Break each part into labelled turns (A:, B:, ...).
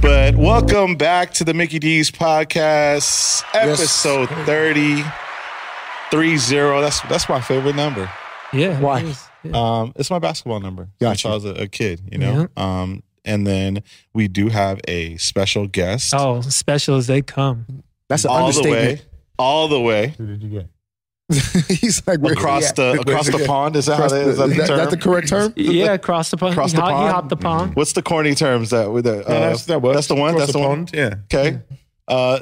A: But welcome back to the Mickey D's podcast, episode 30. 30. That's that's my favorite number.
B: Yeah.
C: Why?
B: it is. Yeah.
A: Um, it's my basketball number since
C: Gotcha.
A: I was a, a kid, you know. Um, and then we do have a special guest
B: Oh, special as they come.
C: That's an
A: all the way, all the way
D: Who did you get?
C: He's like
A: across
C: he at?
A: the across the pond. Is that
C: Across
A: that
C: the-
A: is? That the
C: that,
A: term?
C: that the correct term?
B: Yeah, across the pond.
A: Across
B: he,
A: the
B: hop- he
A: pond?
B: hopped the pond.
A: What's the corny terms that with the? Uh,
D: Yeah, that's, that works.
A: that's the one.
D: Across
A: That's the, one.
D: pond. Yeah.
A: Okay. Uh,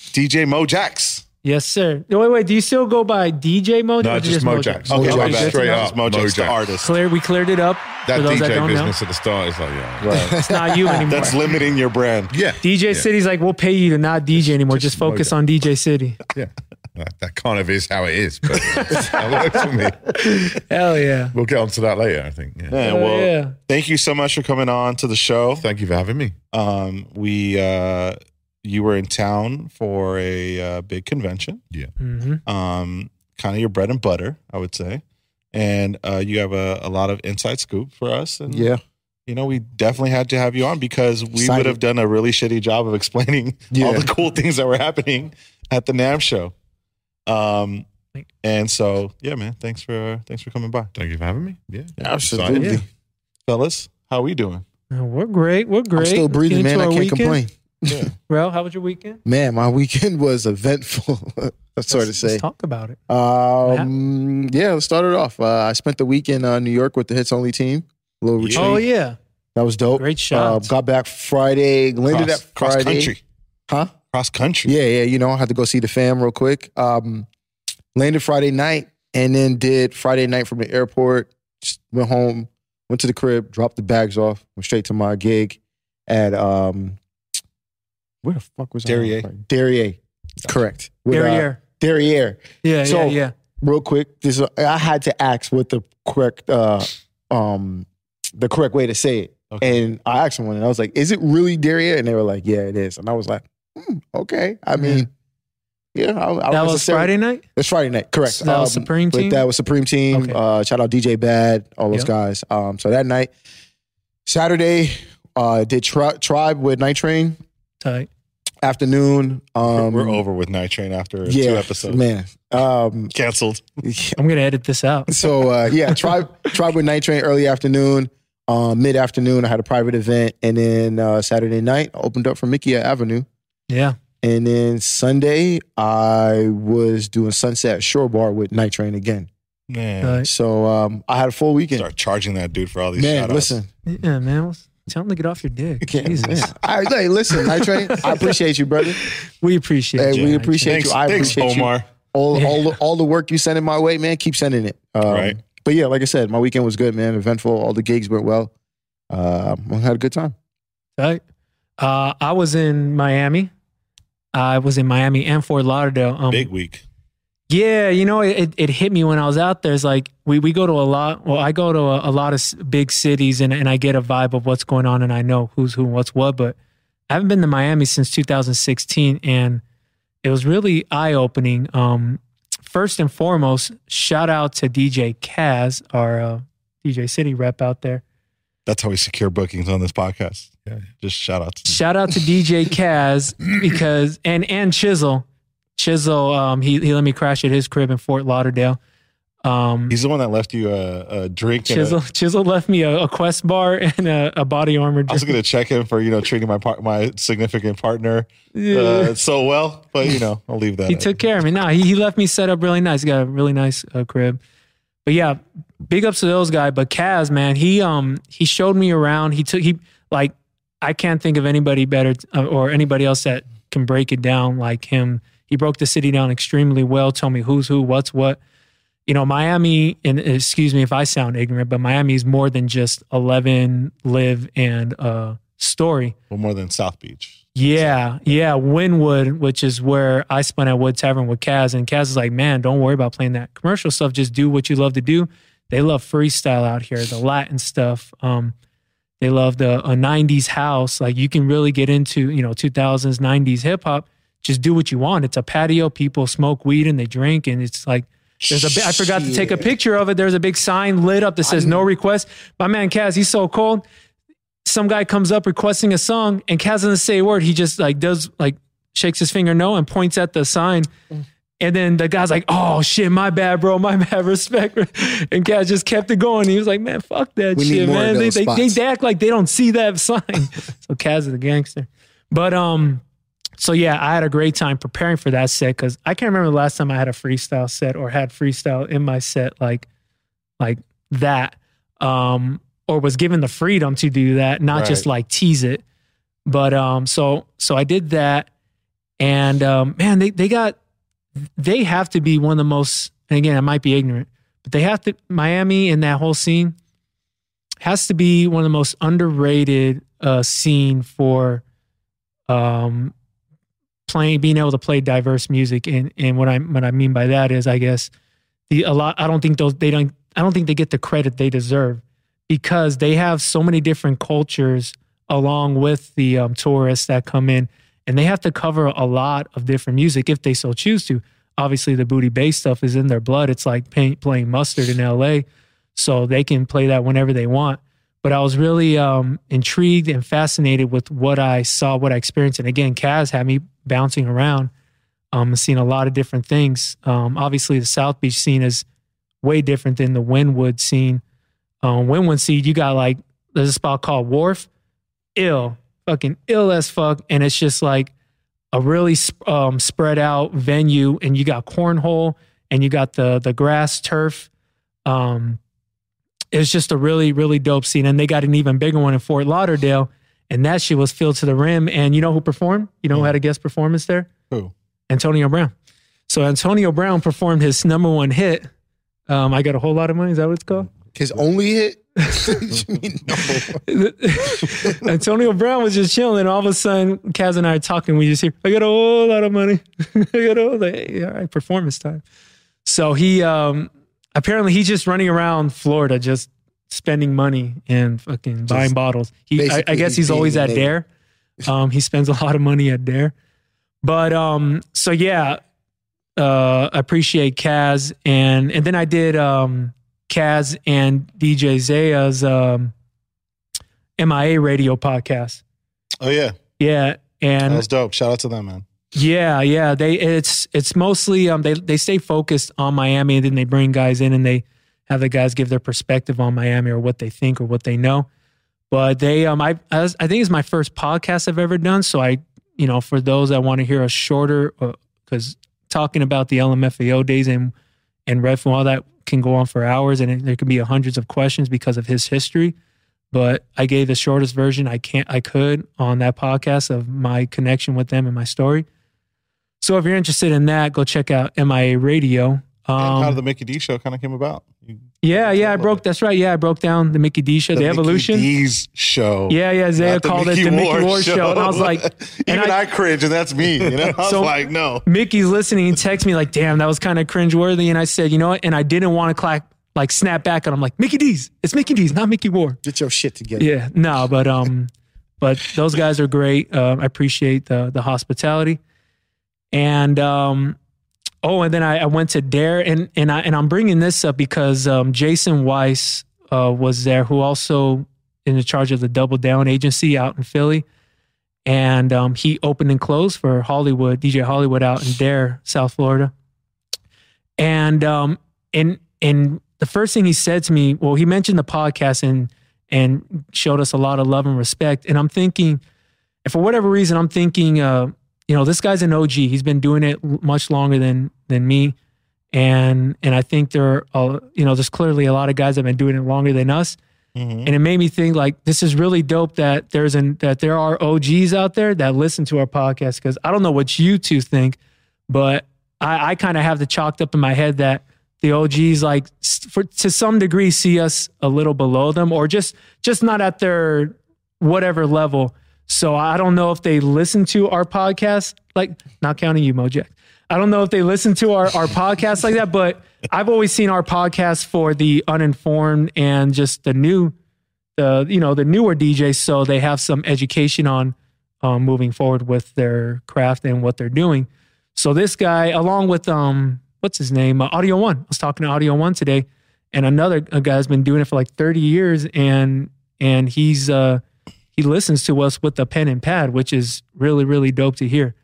A: DJ Mojax.
B: Yes, sir. No, wait, wait. Do you still go by DJ Mojo?
D: No,
B: or
D: just Mojax.
A: Okay,
B: Okay,
A: my
B: good
D: Straight
B: know.
D: up.
A: Mojax, the artist.
B: Clear, we cleared it up.
D: That
B: for those that
D: DJ business
B: know.
D: at the start is like, yeah.
A: Right.
B: It's not you anymore.
A: That's limiting your brand.
D: Yeah.
B: DJ
D: yeah.
B: City's like, we'll pay you to not DJ anymore. Just,
D: Just
B: focus
D: Mojo.
B: on DJ City.
D: Yeah. That, that kind of is how it is, but that works for me.
B: Hell yeah.
D: We'll get onto that later, I think. Yeah.
A: Man,
B: Hell
A: well,
B: yeah.
A: thank you so much for coming on to the show.
D: Thank you for having me.
A: Um, we uh, you were in town for a uh, big convention.
B: hmm
A: Um, kind of your bread and butter, I would say. And uh, you have a, a lot of inside scoop for us. And
C: Yeah.
A: you know, we definitely had to have you on because we
C: Excited.
A: would have done a really shitty job of explaining all the cool things that were happening at the NAMM show. Um, and so yeah, man, thanks for thanks for coming by,
D: Thank you for having me. Yeah.
C: Absolutely.
B: Yeah.
A: fellas. How are we doing?
B: Uh, We're great. We're great.
C: I'm still breathing, man. I can't
B: weekend.
C: complain.
A: Yeah,
B: Well, how was your weekend?
C: Man, my weekend was eventful. That's sort of
B: Let's-
C: say.
B: Let's talk about it.
C: Um, yeah, let's start it off. Uh, I spent the week in uh, New York with the Hits Only team. A little
A: Yeah.
C: retreat.
B: Oh, yeah.
C: That was dope.
B: Great
C: Uh, got back Friday. Landed
A: cross,
C: at
A: cross
C: Friday.
A: country,
C: Huh?
A: Cross country.
C: Yeah, yeah. You know, I had to go see the fam real quick. Um, landed Friday night and then did Friday night from the airport. Just went home, went to the crib, dropped the bags off, went straight to my gig at um, where the fuck was I? on
A: Derriere.
C: Friday? Derriere. Correct. With, uh,
B: Derriere.
C: Derriere.
B: Yeah,
C: So-
B: yeah, yeah.
C: Real quick, this I had to ask what the correct uh um the correct way to say it.
A: Okay.
C: And I asked someone and I was like, is it really Derriere? And they were like, yeah, it is. And I was like, hmm, okay. I mean, yeah, I, I
B: That was Friday night?
C: That's Friday night, correct. Um,
B: So that was Supreme Team?
C: That was Supreme Team.
B: Okay.
C: Uh, shout out DJ Bad, all those
B: Yep.
C: guys. Um, so that night, Saturday, uh, did tri- Tribe with Night Train.
B: Tight.
C: Afternoon, um,
A: We're over with Night Train after
C: Yeah,
A: two episodes.
C: man. Um,
A: Canceled.
B: I'm going to edit this out.
C: so uh, yeah, Tribe Tribe with Night Train early afternoon. Um, Mid afternoon, I had a private event, and then uh, Saturday night, I opened up for Mickey at Avenue.
B: Yeah.
C: And then Sunday, I was doing Sunset Shore Bar with Night Train again.
A: Man,
B: Tight.
C: So um, I had a full weekend.
A: start charging that dude for all these
C: Man,
A: shout-outs.
C: listen,
B: Yeah, man. Tell him to get off your dick.
C: Yeah,
B: Jesus.
C: man. I, hey, listen, Night Train, I appreciate you, brother.
B: We appreciate
C: Hey,
B: you.
C: we appreciate
A: Thanks,
C: you. I
A: thanks,
C: appreciate
A: Omar.
C: you. All, all, the, all the work you sending my way, man. Keep sending it. Um,
A: Right.
C: But yeah, like I said, my weekend was good, man. Eventful. All the gigs went well. Uh, I had a good time.
B: Tight. Uh, I was in Miami. I was in Miami and Fort Lauderdale. Um,
A: Big week.
B: Yeah, you know, it, it hit me when I was out there. It's like we, we go to a lot. Well, I go to a, a lot of big cities and, and I get a vibe of what's going on and I know who's who and what's what. But I haven't been to Miami since 2016 and it was really eye opening. Um, first and foremost, shout out to DJ Kaz, our uh, DJ City rep out there.
A: That's how we secure bookings on this podcast.
D: Yeah.
A: Just shout out to
B: Shout out to DJ Kaz because and and Chisel. Chisel, um, he he let me crash at his crib in Fort Lauderdale. Um,
A: He's the one that left you a, a drink. And a,
B: Chisel Chisel left me a, a Quest bar and a, a body armor.
A: I was going to check him for you know treating my par- my significant partner
B: Yeah.
A: uh, so well, but you know I'll leave that.
B: he
A: at-
B: took care of me. No, he, he left me set up really nice. He got a really nice uh, crib. But yeah, big ups to those guys. But Kaz, man, he um he showed me around. He took he like I can't think of anybody better uh, or anybody else that can break it down like him. He broke the city down extremely well. Told me who's who, what's what. You know, Miami, and excuse me if I sound ignorant, but Miami is more than just eleven live and uh story.
A: well, more than South Beach.
B: Yeah, yeah, Wynwood, which is where I spent at Wood Tavern with Kaz, and Kaz is like, "Man, don't worry about playing that commercial stuff. Just do what you love to do." They love freestyle out here, the Latin stuff. Um, they love the a '90s house. Like you can really get into, you know, 2000s, '90s hip hop. Just do what you want. It's a patio. People smoke weed and they drink, and it's like there's a. bi- I forgot to take a picture of it. There's a big sign lit up that says "No request." My man Kaz, he's so cold some guy comes up requesting a song and Kaz doesn't say a word. He just like does like shakes his finger no and points at the sign. And then the guy's like, "Oh shit, my bad, bro, my bad, respect." And Kaz just kept it going. He was like, "Man, fuck that
C: We
B: shit, man. They, they, they, act like they don't see that sign." so Kaz is a gangster. But um, so yeah, I had a great time preparing for that set because I can't remember the last time I had a freestyle set or had freestyle in my set like like that. Um, or was given the freedom to do that, not just like tease it. But um, so so I did that, and um, man, they they got they have to be one of the most. And again, I might be ignorant, but they have to Miami and that whole scene has to be one of the most underrated uh, scene for um playing being able to play diverse music and and what I what I mean by that is I guess the a lot I don't think those they don't I don't think they get the credit they deserve because they have so many different cultures along with the um, tourists that come in and they have to cover a lot of different music if they so choose to obviously the booty bass stuff is in their blood it's like playing mustard in LA so they can play that whenever they want but I was really um, intrigued and fascinated with what I saw, what I experienced. And again, Kaz had me bouncing around, um, seeing a lot of different things. Um, obviously, the South Beach scene is way different than the Wynwood scene. Um, Wynwood scene, you got like there's a spot called Wharf, ill, fucking ill as fuck, and it's just like a really sp- um, spread out venue, and you got cornhole, and you got the the grass turf. Um, it was just a really, really dope scene. And they got an even bigger one in Fort Lauderdale. And that shit was filled to the rim. And you know who performed? You know who had a guest performance there?
A: Who?
B: Antonio Brown. So Antonio Brown performed his number one hit. Um, I got a whole lot of money. Is that what it's called?
C: His only hit. Mean?
B: Antonio Brown was just chilling. All of a sudden, Kaz and I are talking. We just hear, I got a whole lot of money. I got a whole, like, hey, all right, performance time. So he, um, apparently he's just running around Florida, just spending money and fucking buying bottles. He, I, I guess he's always at. Dare. Um, he spends a lot of money at Dare. But, um, so yeah, uh, I appreciate Kaz. And, and then I did, um, Kaz and DJ Zaya's, um, MIA radio podcast.
A: Oh yeah,
B: Yeah. And
A: that was dope. Shout out to them, man.
B: yeah, yeah. They it's it's mostly um they they stay focused on Miami and then they bring guys in and they have the guys give their perspective on Miami or what they think or what they know. But they um I I, was, I think it's my first podcast I've ever done. So I you know for those that want to hear a shorter because talking about the LMFAO days and and Redfoo all that can go on for hours and it, there could be hundreds of questions because of his history. But I gave the shortest version I can't I could on that podcast of my connection with them and my story. So if you're interested in that, go check out MIA Radio.
A: and how
B: Um,
A: the Mickey D show kind of came about.
B: Yeah, yeah, I broke. That's right. Yeah, I broke down the Mickey D show, the, Evolution.
A: Mickey D's show.
B: Yeah, yeah. Zaya called it the Mickey War show, and I was like, and
A: even
B: I-
A: I, cringe, and that's me. You know, I was
B: So-
A: like, no.
B: Mickey's listening and text me like, "Damn, that was kind of cringeworthy." And I said, "You know what?" And I didn't want to clack like snap back, and I'm like, "Mickey D's. It's Mickey D's, not Mickey War."
C: Get your shit together.
B: Yeah, no, but um, but those guys are great. Uh, I appreciate the the hospitality, and um, oh, and then I, I went to Dare, and and I and I'm bringing this up because um, Jason Weiss uh, was there, who also in the charge of the Double Down agency out in Philly, and um, he opened and closed for Hollywood DJ Hollywood out in Dare, South Florida, and um, and and the first thing he said to me, well, he mentioned the podcast and and showed us a lot of love and respect. And I'm thinking, and for whatever reason, I'm thinking, uh, you know, this guy's an OG. He's been doing it much longer than than me, and and I think there, are, you know, there's clearly a lot of guys that have been doing it longer than us.
A: Mhm.
B: And it made me think like this is really dope that there's an that there are OGs out there that listen to our podcast because I don't know what you two think, but I, I kind of have the chalked up in my head that the OGs like for to some degree see us a little below them or just just not at their whatever level. So I don't know if they listen to our podcast, like not counting you, Mojack. I don't know if they listen to our, our podcast like that, but I've always seen our podcast for the uninformed and just the new, the you know the newer DJs, so they have some education on um, moving forward with their craft and what they're doing. So this guy, along with um, what's his name, uh, Audio One. I was talking to Audio One today, and another guy's been doing it for like thirty years, and and he's uh he listens to us with a pen and pad, which is really really dope to hear.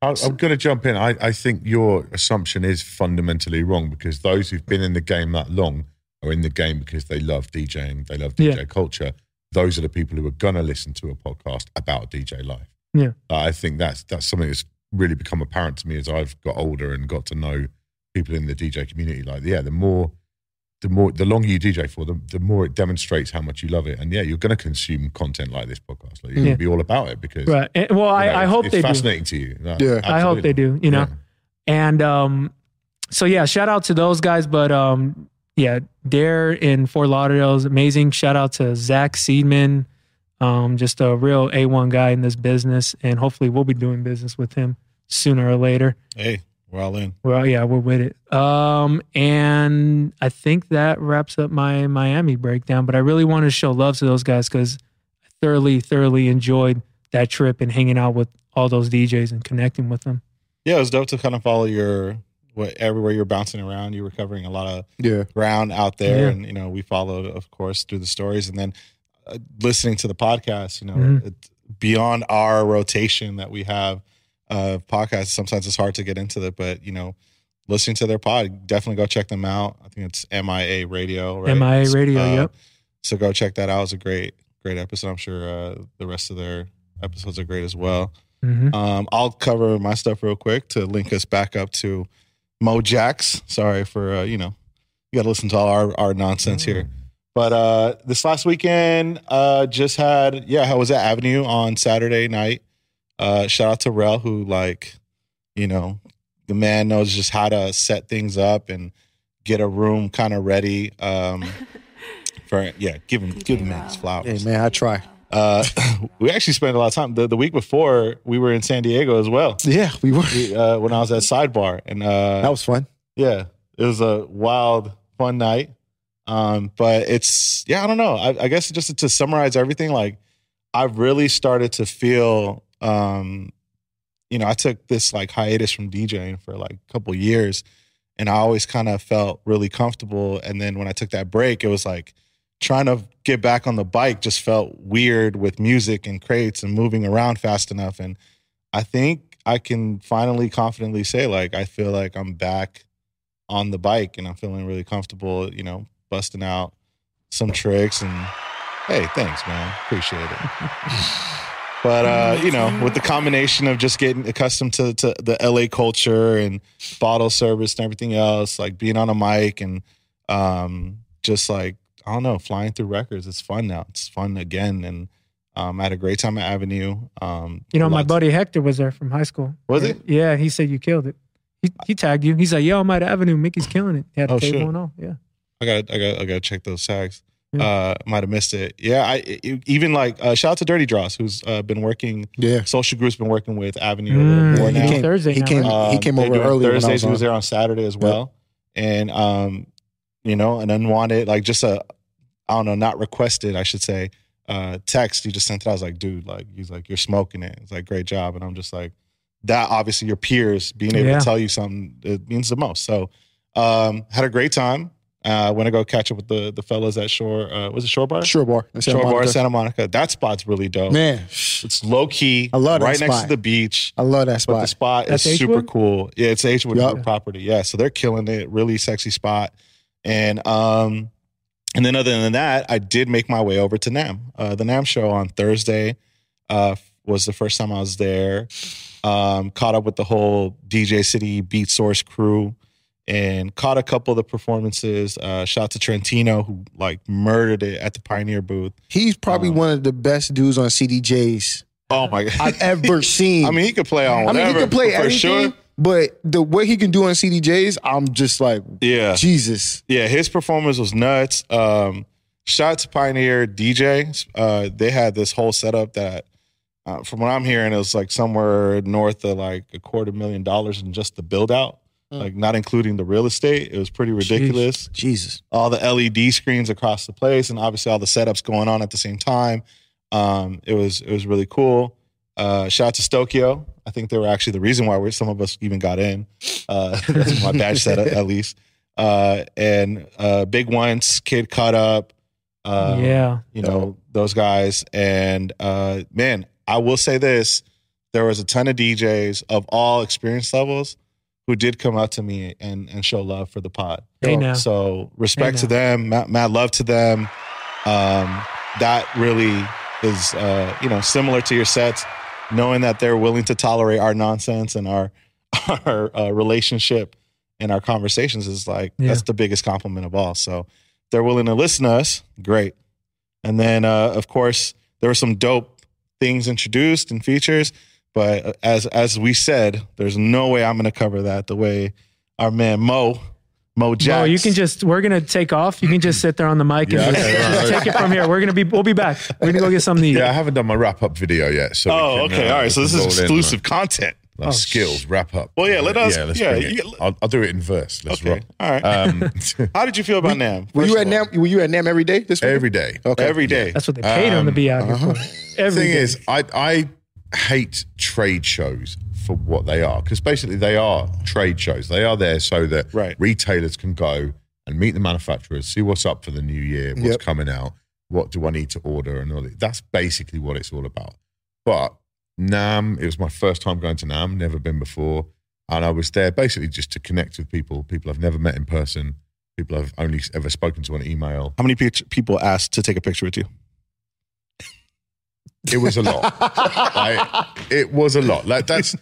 D: I'm going to jump in. I, I think your assumption is fundamentally wrong because those who've been in the game that long are in the game because they love DJing, they love DJ
B: Yeah.
D: culture. Those are the people who are going to listen to a podcast about DJ life.
B: Yeah.
D: Uh, I think that's that's something that's really become apparent to me as I've got older and got to know people in the DJ community. Like, yeah, the more, the more, the longer you DJ for, the, the more it demonstrates how much you love it. And yeah, you're going to consume content like this podcast. Like, you're
B: Yeah.
D: going to be all about it because
B: Right. And, well,
D: you
B: I,
D: know,
B: I
D: it's-
B: hope
D: it's
B: they do.
D: fascinating to you. Like,
C: Yeah.
B: I hope they do. You know.
D: Yeah.
B: And um, so yeah, shout out to those guys. But um, yeah, Dare in Fort Lauderdale is amazing. Shout out to Zach Seedman, um, just a real A one guy in this business, and hopefully we'll be doing business with him sooner or later.
A: Hey, we're all in.
B: Well, yeah, we're with it. Um, and I think that wraps up my Miami breakdown. But I really want to show love to those guys because I thoroughly, thoroughly enjoyed that trip and hanging out with all those DJs and connecting with them.
A: Yeah, it was dope to kind of follow your what everywhere you're bouncing around. You were covering a lot of
C: Yeah.
A: ground out there,
B: Yeah.
A: and you know we followed, of course, through the stories, and then uh, listening to the podcast. You know,
B: Mhm.
A: it, beyond our rotation that we have of podcasts, sometimes it's hard to get into it, but you know. Listening to their pod, definitely go check them out. I think it's MIA Radio, right?
B: MIA Radio,
A: uh,
B: yep.
A: So go check that out. It's a great, great episode. I'm sure uh, the rest of their episodes are great as well.
B: hmm
A: Um, I'll cover my stuff real quick to link us back up to Mojax. Sorry for uh, you know, you got to listen to all our, our nonsense here. But uh, this last weekend, uh, just had yeah, I was at Avenue on Saturday night. Uh, shout out to Rel who like, you know, the man knows just how to set things up and get a room kind of ready. Um, for yeah, give him give him his flowers.
C: Hey man, I try.
A: Uh, we actually spent a lot of time. The, the week before, we were in San Diego as well.
C: Yeah, we were.
A: We, uh, when I was at Sidebar, and uh,
C: That was fun.
A: yeah, it was a wild, fun night. Um, but it's yeah, I don't know. I, I guess just to summarize everything, like I've really started to feel, um, you know, I took this like hiatus from DJing for like a couple years, and I always kind of felt really comfortable. And then when I took that break, it was like trying to get back on the bike just felt weird with music and crates and moving around fast enough. And I think I can finally confidently say like I feel like I'm back on the bike and I'm feeling really comfortable, you know, busting out some tricks and hey, thanks, man. Appreciate it. But uh, you know, with the combination of just getting accustomed to, to the LA culture and bottle service and everything else, like being on a mic and um, just like I don't know, flying through records, it's fun now. It's fun again, and um, I had a great time at Avenue. Um,
B: You know, my buddy Hector was there from high school.
A: Was he?
B: Yeah, he said you killed it. He, he tagged you. He's like, "Yo, I'm at Avenue. Mickey's killing it." He had
A: Oh,
B: table
A: shit.
B: and all. Yeah.
A: I got I got I got to check those tags.
B: Yeah.
A: Uh, might have missed it. Yeah, I it- even like uh, shout out to Dirty Dross, who's uh, been working.
C: Yeah.
A: Social group's been working with Avenue
B: Mm,
A: more
B: he
A: now.
B: came Thursday
C: He
B: now,
C: came.
B: right?
C: he
A: Um,
C: came over early. when I
A: Thursdays.
C: was
A: he was there on Saturday as well, and um, you know, an unwanted like just a I don't know, not requested, I should say. Uh, text he just sent it. I was like, dude, like he's like, you're smoking it. It's like great job, and I'm just like, that obviously your peers being able
B: Yeah.
A: to tell you something it means the most. So, um, had a great time. Uh, went to go catch up with the the fellas at Shore. Uh, was it Shore Bar?
C: Shore Bar. in Santa
A: Shore Bar. Santa Monica. That spot's really dope.
C: Man,
A: It's low key.
C: I love that
A: right next
C: spot.
A: to the beach.
C: I love that
A: But the
C: spot.
A: spot
B: That's
A: is super cool. Yeah, it's h.wood
C: Yup.
A: property. Yeah, so they're killing it. Really sexy spot. And um, and then other than that, I did make my way over to NAMM. Uh, the NAMM show on Thursday uh, was the first time I was there. Um, caught up with the whole DJ City Beat Source crew and caught a couple of the performances. Uh, shout out to Trentino who like murdered it at the Pioneer booth.
C: He's probably
A: Um,
C: one of the best dudes on CDJs
A: Oh my god!
C: I've ever seen.
A: I mean, he could play on
C: I mean, he could play
A: for
C: everything,
A: sure.
C: but the what he can do on CDJs, I'm just like,
A: Yeah,
C: Jesus.
A: yeah, his performance was nuts. Um, shout out to Pioneer DJ. Uh, they had this whole setup that, uh, from what I'm hearing, it was like somewhere north of like a quarter million dollars in just the build out,
C: Mm.
A: like not including the real estate. It was pretty ridiculous.
C: Jesus.
A: All the LED screens across the place, and obviously all the setups going on at the same time. Um, it was it was really cool. Uh, shout out to Stokyo. I think they were actually the reason why some of us even got in. Uh, that's my badge said at, least. Uh, and uh, Big Once, Kid Cut Up, Uh,
B: yeah.
A: you know those guys and uh man i will say this there was a ton of djs of all experience levels who did come up to me and and show love for the pod.
B: Hey now.
A: so respect
B: Hey,
A: to them mad, mad love to them. Um that really is uh you know similar to your sets knowing that they're willing to tolerate our nonsense and our our uh, relationship and our conversations is like
B: Yeah.
A: that's the biggest compliment of all. So they're willing to listen to us. Great. And then, uh, of course, there were some dope things introduced and features. But uh, as as we said, there's no way I'm going to cover that the way our man Mo Mo Jax.
B: Mo, you can just we're gonna take off. You can just sit there on the mic and
D: Yeah,
B: just,
D: okay, right,
B: just
D: right.
B: take it from here. We're gonna be we'll be back. We're gonna go get something to eat.
D: Yeah, I haven't done my wrap up video yet. So
A: Oh,
D: can,
A: okay,
D: uh,
A: all right. So this is
D: roll in,
A: exclusive content.
D: like,
B: Oh,
D: skills wrap up.
A: Well, yeah, let us-
D: Yeah, let's
A: yeah,
D: bring it. I'll, I'll do it in verse. Let's
A: Okay,
D: roll.
A: all right.
D: Um,
A: How did you feel about NAMM?
C: Were you
A: of
C: at? NAMM? Were you at NAMM every day this week?
D: every day.
C: Okay.
A: every day?
B: That's what they paid him to be out here for.
D: The
B: Every
D: thing
B: day.
D: is, I I hate trade shows for what they are because basically they are trade shows. They are there so that
A: Right.
D: retailers can go and meet the manufacturers, see what's up for the new year, what's
C: Yep.
D: coming out, what do I need to order, and all that. That's basically what it's all about. But NAMM, it was my first time going to NAMM, never been before, and I was there basically just to connect with people, people I've never met in person, people I've only ever spoken to on email.
A: How many pe- people asked to take a picture with you?
D: It was a lot. Like, it was a lot. Like that's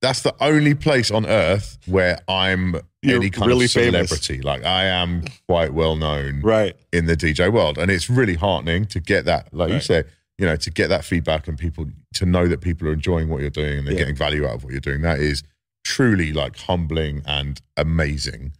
D: that's the only place on earth where I'm
A: You're
D: any kind
A: really
D: of
A: famous.
D: celebrity. Like I am quite well known
A: Right.
D: in the DJ world, and it's really heartening to get that. Like you
A: Right.
D: said, you know, to get that feedback and people to know that people are enjoying what you're doing and they're
A: Yeah.
D: getting value out of what you're doing. That is truly like humbling and amazing.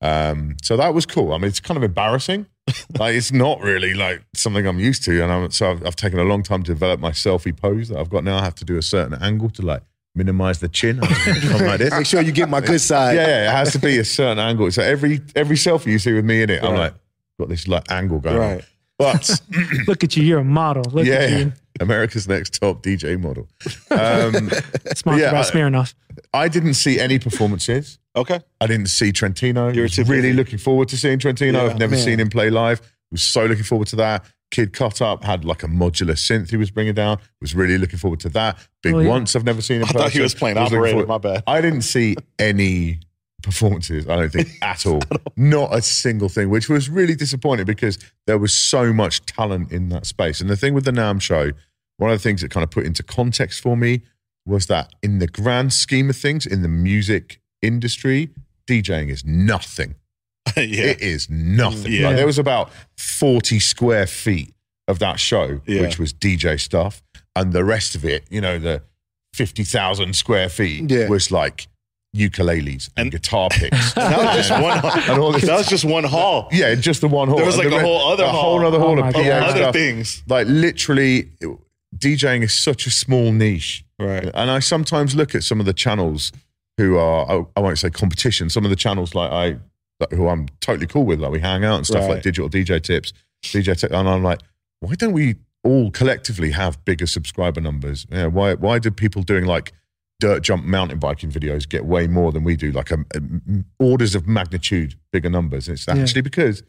D: Um, so that was cool. I mean, it's kind of embarrassing. like it's not really like something I'm used to, and I'm, so I've, I've taken a long time to develop my selfie pose that I've got now. I have to do a certain angle to like minimize the chin, something like this.
C: Make sure you get my good side.
D: Yeah, yeah, it has to be a certain angle. So every every selfie you see with me in it, I'm like got this like angle going. on.
A: Right.
D: But
B: Look at you, you're a model. Look
D: yeah,
B: at you.
D: America's Next Top DJ Model. Um,
B: Sponsored
D: Yeah,
B: by
D: I-
B: Smirnoff.
D: I didn't see any performances.
A: Okay.
D: I didn't see Trentino.
A: You were
D: I was really looking forward to seeing Trentino.
A: Yeah,
D: I've never
C: man.
D: seen him play live. Was so looking forward to that. Kid Cut Up had like a modular synth he was bringing down. Was really looking forward to that. Big
B: Oh, yeah.
D: Once I've never seen him.
A: I thought he was playing operator. My bad.
D: I didn't see any performances, I don't think, at all. Not a single thing, which was really disappointing because there was so much talent in that space. And the thing with the NAMM show, one of the things that kind of put into context for me was that in the grand scheme of things, in the music industry, DJing is nothing.
A: yeah.
D: It is nothing.
A: Yeah.
D: Like, there was about 40 square feet of that show,
A: Yeah.
D: which was DJ stuff. And the rest of it, you know, the 50,000 square feet was like ukuleles and,
A: And-
D: guitar picks.
A: That was just one.
D: and all this.
A: That was just one hall.
D: yeah, just the one hall.
A: There was like
D: the
A: a
D: re-
A: whole other
D: a
A: hall.
D: whole other hall
B: Oh
D: of
B: my
D: PA
A: Other
D: stuff.
A: things.
D: Like literally, DJing is such a small niche.
A: Right.
D: And I sometimes look at some of the channels who are, I- I won't say competition, some of the channels like I, like who I'm totally cool with, like we hang out and stuff
A: Right.
D: like digital DJ tips, DJ tip, and I'm like, why don't we all collectively have bigger subscriber numbers? Yeah, why, why do people doing like dirt jump mountain biking videos get way more than we do, like a, a- m- orders of magnitude bigger numbers? And it's
B: Yeah.
D: actually because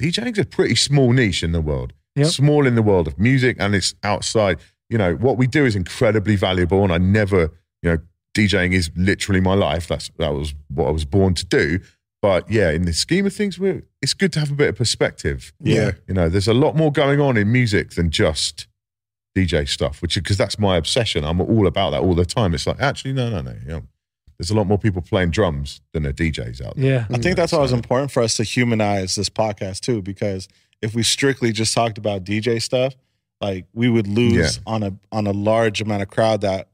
D: DJing's a pretty small niche in the world,
B: Yep.
D: small in the world of music, and it's outside. You know what we do is incredibly valuable, and I never, you know, DJing is literally my life. That's that was what I was born to do. But yeah, in the scheme of things, we're, it's good to have a bit of perspective.
A: Yeah.
D: You know, there's a lot more going on in music than just DJ stuff, which because that's my obsession. I'm all about that all the time. It's like actually, no, no, no. You know, there's a lot more people playing drums than there are DJs out there.
B: Yeah.
A: I think that's why it's important for us to humanize this podcast too, because if we strictly just talked about DJ stuff, like we would lose
D: Yeah.
A: on a on a large amount of crowd that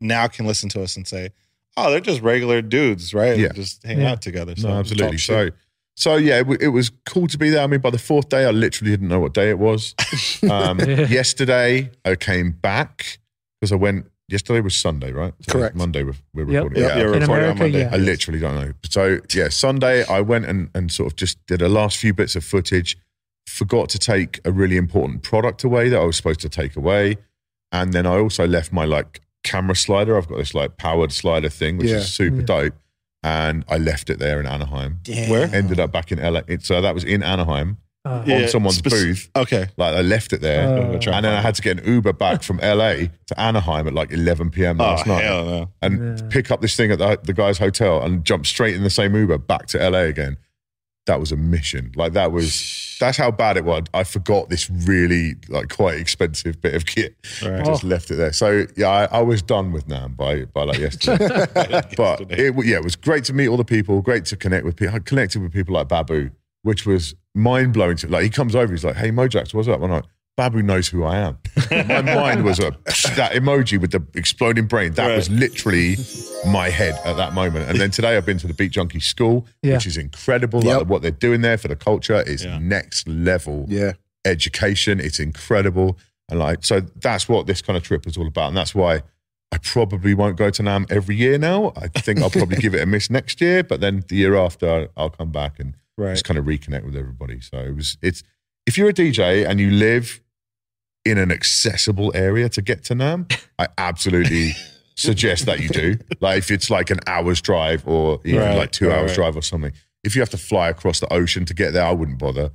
A: now can listen to us and say, "Oh, they're just regular dudes, right?
D: Yeah.
A: just hang
B: Yeah.
A: out together."
D: No, absolutely.
A: talk shit.
D: So, so yeah, it, w- it was cool to be there. I mean, by the fourth day, I literally didn't know what day it was. Um,
B: Yeah.
D: Yesterday, I came back because I went. Yesterday was Sunday, right? So
C: Correct.
D: Monday, we're, we're
B: Yep.
D: recording.
A: Yep,
D: Yeah,
A: you're
B: In
A: recording on
B: America,
A: Monday.
B: yeah.
D: I literally don't know. So yeah, Sunday I went and, and sort of just did a last few bits of footage. Forgot to take a really important product away that I was supposed to take away, and then I also left my like camera slider. I've got this like powered slider thing, which
C: Yeah.
D: is super
B: Yeah.
D: dope, and I left it there in Anaheim.
C: Damn.
A: Where?
D: Ended up back in LA. It- So that was in Anaheim.
B: Uh,
A: Yeah,
D: on someone's
A: spec-
D: booth.
A: Okay.
D: Like I left it there,
B: Uh,
D: and then I had to get an Uber back from LA to Anaheim at like 11 p.m.
A: Oh
D: last night,
A: hell no.
D: and
B: Yeah.
D: pick up this thing at the, the guy's hotel and jump straight in the same Uber back to LA again. That was a mission. Like that was that's how bad it was. I forgot this really like quite expensive bit of kit.
A: Right.
D: Just oh. left it there. So yeah, I, I was done with NAMM by by like yesterday. but it yeah, it was great to meet all the people. Great to connect with people. I connected with people like Babu, which was mind blowing. To like he comes over, he's like, "Hey Mojax, what's up?" I'm like, Babu knows who I am. My mind was a that emoji with the exploding brain. That
A: Right.
D: was literally my head at that moment. And then today I've been to the Beat Junkie School,
B: Yeah.
D: which is incredible.
C: Yep.
D: Like what they're doing there for the culture is
A: Yeah.
D: next level
C: Yeah.
D: education. It's incredible. And like, so that's what this kind of trip is all about. And that's why I probably won't go to NAMM every year now. I think I'll probably give it a miss next year, but then the year after I'll come back and
A: Right.
D: just kind of reconnect with everybody. So it was, it's, if you're a DJ and you live in an accessible area to get to NAMM, I absolutely suggest that you do. Like if it's like an hour's drive or even
A: Right,
D: like two
A: right,
D: hours
A: right.
D: drive or something. If you have to fly across the ocean to get there, I wouldn't bother.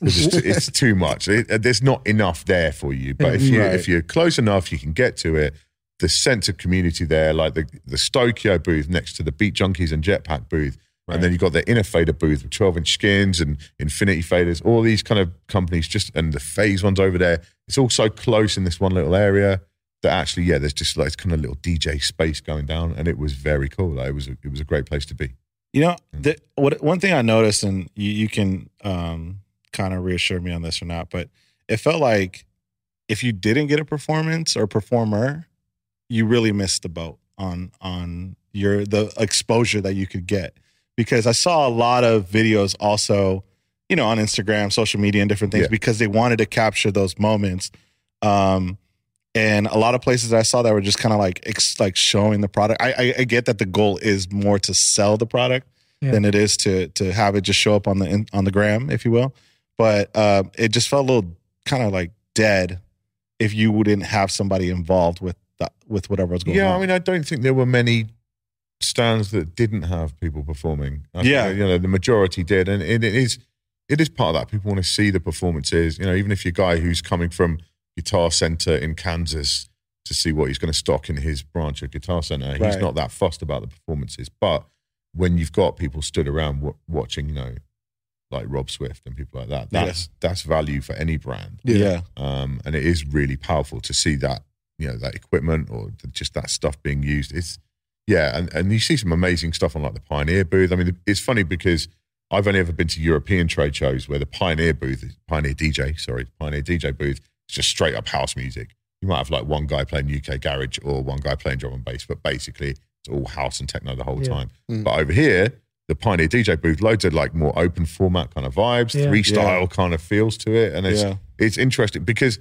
D: it's, too, it's too much. It, uh, there's not enough there for you. But if you if you're close enough, you can get to it. The sense of community there, like the the Stokyo booth next to the Beat Junkies and Jetpack booth, and then you've got the Innofader booth with 12 inch skins and infinity faders, all these kind of companies just and the phase ones over there. It's all so close in this one little area that actually, yeah, there's just like this kind of little DJ space going down, and it was very cool. Like, it was a, it was a great place to be.
A: You know, the, what one thing I noticed, and you, you can um, kind of reassure me on this or not, but it felt like if you didn't get a performance or performer, you really missed the boat on on your the exposure that you could get. Because I saw a lot of videos also, you know, on Instagram, social media, and different things
D: Yeah.
A: because they wanted to capture those moments. Um, and a lot of places I saw that were just kind of like ex, like showing the product. I, I I get that the goal is more to sell the product
B: Yeah.
A: than it is to to have it just show up on the in- on the gram, if you will. But uh, it just felt a little kind of like dead if you didn't have somebody involved with that with whatever was going
D: Yeah,
A: on.
D: Yeah, I mean, I don't think there were many stands that didn't have people performing. I think,
A: Yeah.
D: you know, the majority did, and it, it is it is part of that. People want to see the performances. You know, even if you're a guy who's coming from Guitar Center in Kansas to see what he's going to stock in his branch of Guitar Center, he's not that fussed about the performances. But when you've got people stood around w- watching, you know, like Rob Swift and people like that, that's that's value for any brand
A: yeah.
D: um, and it is really powerful to see that you know that equipment or just that stuff being used. It's yeah, and and you see some amazing stuff on like the Pioneer booth. I mean, it's funny because I've only ever been to European trade shows where the Pioneer booth, Pioneer DJ, sorry, Pioneer DJ booth is just straight up house music. You might have like one guy playing UK garage or one guy playing drum and bass, but basically it's all house and techno the whole
B: Yeah.
D: time.
C: Mm.
D: But over here, the Pioneer DJ booth, loads of like more open format kind of vibes,
B: Yeah.
D: three style kind of feels to it, and it's
A: Yeah.
D: it's interesting because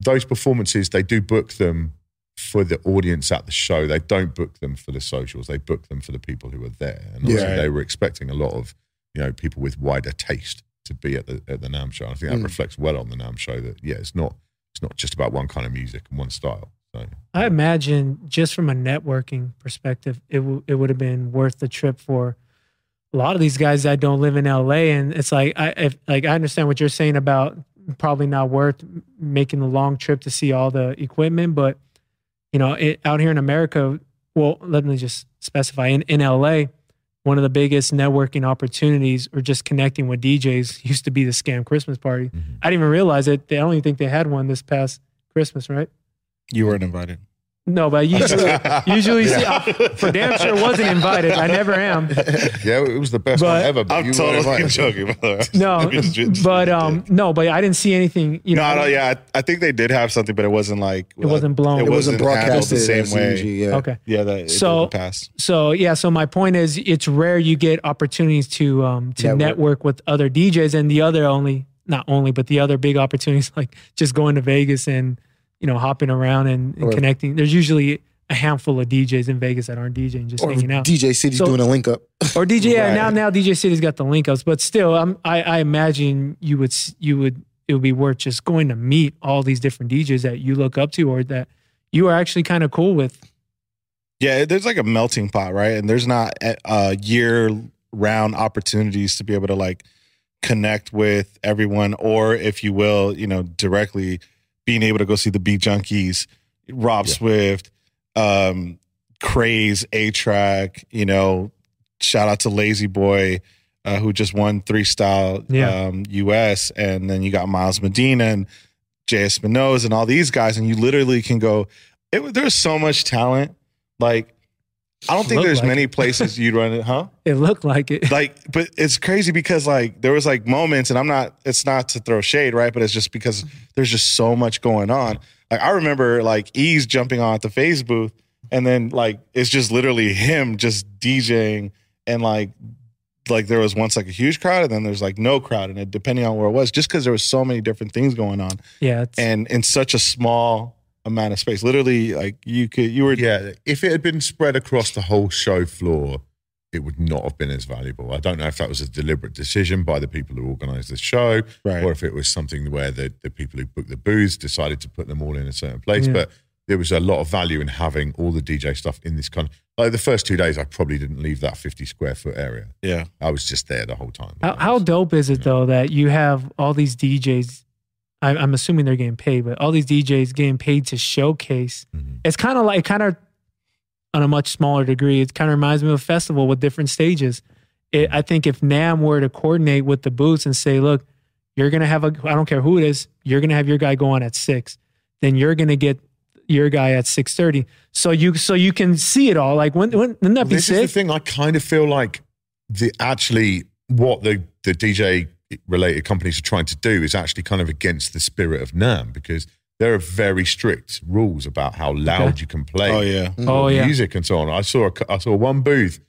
D: those performances they do book them for the audience at the show. They don't book them for the socials. They book them for the people who are there. And
C: Yeah.
D: obviously they were expecting a lot of you know people with wider taste to be at the at the NAMM show. And I think that
C: Mm.
D: reflects well on the NAMM show. That yeah, it's not it's not just about one kind of music and one style. So
B: I imagine just from a networking perspective, it w- it would have been worth the trip for a lot of these guys that don't live in LA. And it's like I if, like I understand what you're saying about probably not worth making the long trip to see all the equipment, but you know, it, out here in America, well, let me just specify in in LA. One of the biggest networking opportunities or just connecting with DJs used to be the Scam Christmas party.
D: Mhm.
B: I didn't even realize it. They I don't even think they had one this past Christmas, right?
A: You weren't invited.
B: No, but usually, usually see, I, for damn sure wasn't invited. I never am.
D: yeah, it was the best
B: But-
D: one ever. But
A: I'm
D: you weren't
A: totally
D: invited.
A: joking. by the way.
B: No,
A: Just- just-
B: but um, no, but I didn't see anything. You know,
A: no, no, yeah. I, I think they did have something, but it wasn't like
B: It wasn't blown.
C: It wasn't
A: handled
C: broadcasted
A: the same
C: as
A: way.
C: CUG, yeah.
B: Okay,
A: Yeah, that it
B: So-
A: didn't pass.
B: so yeah, so my point is, it's rare you get opportunities to um to
C: Network.
B: network, with other DJs, and the other only, not only, but the other big opportunities like just going to Vegas and you know hopping around and, and
C: Or-
B: connecting. There's usually a handful of DJs in Vegas that aren't DJing, just
C: Or
B: hanging out.
C: DJ City's
B: So-
C: doing a link up.
B: or DJ. Yeah,
A: Right.
B: now now DJ City's got the link ups, but still, I'm, I I imagine you would you would it would be worth just going to meet all these different DJs that you look up to or that you are actually kind of cool with.
A: Yeah, there's like a melting pot, right? And there's not uh, year round opportunities to be able to like connect with everyone, or if you will, you know, directly being able to go see the Beat Junkies, Rob
D: Yeah.
A: Swift, um, Craze, A-Trak, you know, shout out to Lazy Boy, uh, who just won three style
B: Yeah.
A: um, US, and then you got Miles Medina and Jay Espinoza and all these guys, and you literally can go. It, there's so much talent. Like, I don't think there's
B: like
A: many
B: it.
A: places you'd run it, huh?
B: It looked like it.
A: like but it's crazy because like there was like moments and i'm not it's not to throw shade right but it's just because there's just so much going on like i remember like ease jumping on at the Phase booth and then like it's just literally him just djing and like like there was once like a huge crowd and then there's like no crowd and it depending on where it was just because there was so many different things going on
B: Yeah. It's,
A: and in such a small amount of space literally like you could you were
D: Yeah, if it had been spread across the whole show floor, it would not have been as valuable. I don't know if that was a deliberate decision by the people who organised the show,
A: right
D: or if it was something where the, the people who booked the booths decided to put them all in a certain place.
B: Yeah.
D: But there was a lot of value in having all the DJ stuff in this kind of like the first two days. I probably didn't leave that fifty square foot area.
A: yeah
D: I was just there the whole time.
B: how, how dope is it though that you have all these DJs? I, I'm assuming they're getting paid, but all these DJs getting paid to showcase.
D: Mhm.
B: It's kind of like kind of on a much smaller degree. It kind of reminds me of a festival with different stages. It, I think if NAMM were to coordinate with the booths and say, "Look, you're gonna have a I don't care who it is, you're gonna have your guy go on at six, then you're gonna get your guy at six thirty, so you so you can see it all. Like, when, when, wouldn't that be
D: this is the thing. I kind of feel like the actually what the the DJ related companies are trying to do is actually kind of against the spirit of NAMM because there are very strict rules about how loud
B: Okay.
D: you can play
A: oh yeah mm.
B: Oh, yeah.
D: music and so on. I saw a, I saw one booth.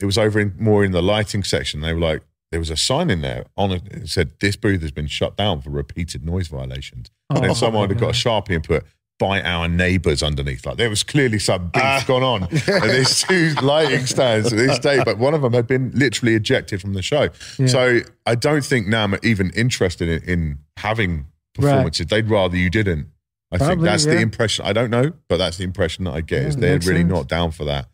D: It was over in more in the lighting section. They were like there was a sign in there on it. It said this booth has been shut down for repeated noise violations. and
B: Oh,
D: then someone had got a
B: God.
D: sharpie and put by our neighbours underneath. Like there was clearly some beef
A: Ah.
D: gone on. and there's two lighting stands to this day, but one of them had been literally ejected from the show.
B: Yeah.
D: So I don't think NAMM are even interested in, in having performances. They'd rather you didn't. I think that's
B: yeah.
D: the impression. I don't know, but that's the impression that I get
B: Yeah,
D: is they're really
B: sense.
D: not down for that.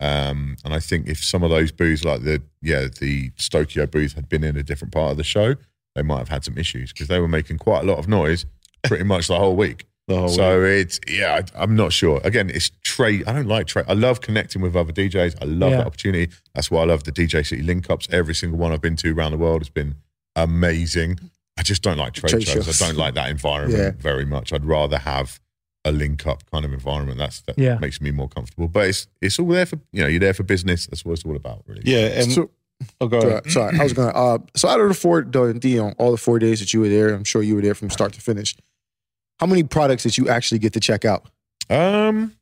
D: Um, and I think if some of those booths, like the yeah the Stokyo booth, had been in a different part of the show, they might have had some issues because they were making quite a lot of noise pretty much the whole week.
A: The whole
D: So it's yeah, I, I'm not sure. Again, it's trade. I don't like trade. I love connecting with other DJs. I love
B: Yeah.
D: that opportunity. That's why I love the DJ City link ups. Every single one I've been to around the world has been amazing. I just don't like trade,
C: Trade
D: shows.
C: shows.
D: I don't like that environment
C: Yeah.
D: very much. I'd rather have a link up kind of environment. That's that
B: Yeah.
D: makes me more comfortable. But it's it's all there for you know you're there for business. That's what it's all about, really.
A: yeah and
C: So-
A: oh go ahead.
C: Sorry, sorry, I was gonna. Uh, so out of the four, the, the all the four days that you were there, I'm sure you were there from start to finish. How many products did you actually get to check out?
D: Um,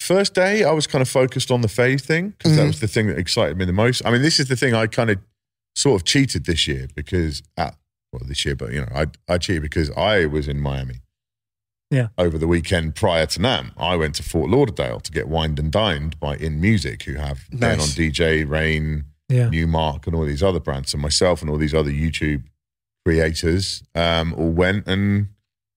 D: first day, I was kind of focused on the phase thing because that
C: Mhm.
D: was the thing that excited me the most. I mean, this is the thing I kind of sort of cheated this year because at well this year, but you know, I I cheated because I was in Miami.
B: Yeah.
D: Over the weekend prior to NAMM, I went to Fort Lauderdale to get wined and dined by In Music, who have been on DJ Rane,
B: Yeah.
D: Numark, and all these other brands. And myself and all these other YouTube creators um, all went and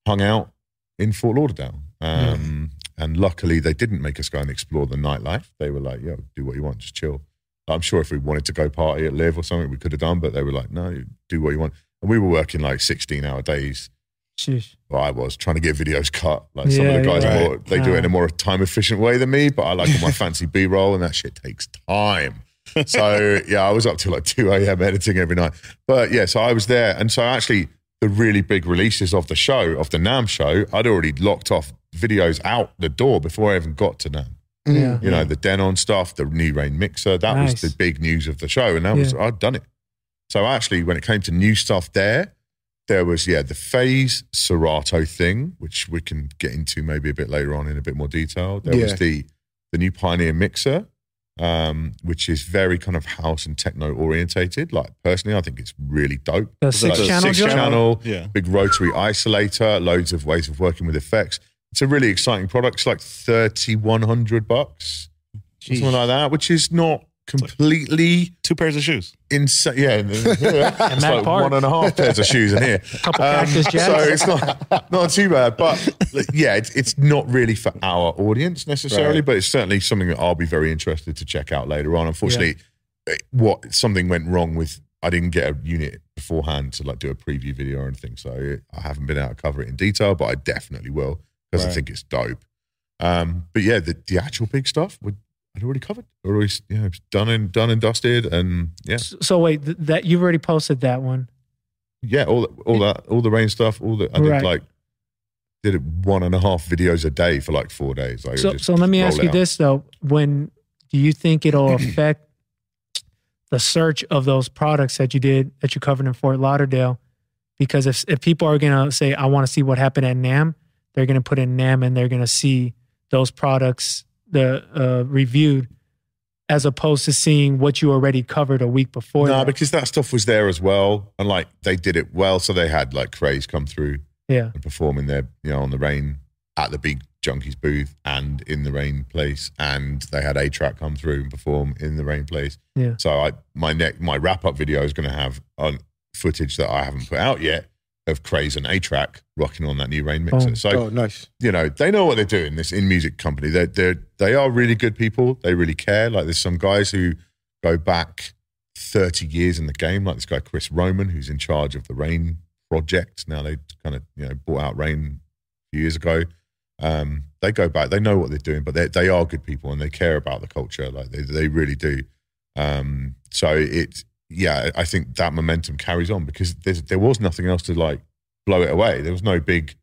D: hung out in Fort Lauderdale. Um, And luckily, they didn't make us go and explore the nightlife. They were like, "Yo, do what you want, just chill." I'm sure if we wanted to go party at Live or something, we could have done, but they were like, "No, do what you want." And we were working like 16 hour days.
B: Sheesh.
D: Well, I was trying to get videos cut. Like some
B: Yeah,
D: of the guys,
A: yeah.
D: are more, they do it in a more time efficient way than me. But I like all my fancy B roll, and that shit takes time. So yeah, I was up till like 2 a.m. editing every night. But yeah, so I was there. And so actually, the really big releases of the show, of the NAMM show, I'd already locked off videos out the door before I even got to NAMM. Mm.
B: Yeah.
D: You know, the Denon stuff, the new Rane mixer, that
B: Nice.
D: was the big news of the show. And that was, I'd done it. So actually, when it came to new stuff there, there was, yeah, the Phase Serato thing, which we can get into maybe a bit later on in a bit more detail. There
C: Yeah.
D: was the the new Pioneer mixer, um, which is very kind of house and techno orientated. Like personally, I think it's really dope.
B: The six
A: the
B: channel
D: six
B: joint?
D: channel,
A: yeah
D: big rotary isolator, loads of ways of working with effects. It's a really exciting product. It's like thirty one hundred bucks, something like that, which is not completely
A: two pairs of shoes
D: insane. Yeah, it's
B: Matt
D: like
B: Park.
D: one and a half pairs of shoes in here.
B: Couple
D: Um,
B: cactus jacks.
D: so it's not not too bad, but like, yeah, it's it's not really for our audience necessarily,
A: Right.
D: but it's certainly something that I'll be very interested to check out later on. Unfortunately, eh, what something went wrong with I didn't get a unit beforehand to like do a preview video or anything, so I haven't been able to cover it in detail, but I definitely will because I think it's dope. Um, but yeah, the, the actual big stuff would I'd already covered, already you know done and done and dusted, and yeah,
B: So, so wait, th- that you've already posted that one.
D: yeah, all all that, all the Rane stuff, all the I did
B: Right.
D: like did it one and a half videos a day for like four days. Like,
B: So,
D: just
B: so let me ask
D: it
B: you
D: out.
B: this though: When do you think it'll affect the search of those products that you did that you covered in Fort Lauderdale? Because if if people are gonna say, "I want to see what happened at NAMM," they're gonna put in NAMM and they're gonna see those products the uh, reviewed, as opposed to seeing what you already covered a week before.
D: No,
B: that.
D: because that stuff was there as well, and like they did it well. So they had like Craze come through
B: yeah,
D: and perform in their, you know, on the Rane at the big Junkies booth and in the Rane place, and they had A-Trak come through and perform in the Rane place.
B: Yeah.
D: So I my neck my wrap up video is going to have on footage that I haven't put out yet of Craze and A-Trak rocking on that new Rane mixer.
B: Boom.
D: So
C: oh, nice.
D: you know they know what they're doing. This inMusic company, they they they are really good people. They really care. Like there's some guys who go back 30 years in the game, like this guy Chris Roman, who's in charge of the Rane project. Now they kind of you know bought out Rane a few years ago. Um, they go back. They know what they're doing, but they they are good people and they care about the culture. Like they they really do. Um, so it yeah, I think that momentum carries on because there's, there was nothing else to like blow it away. There was no big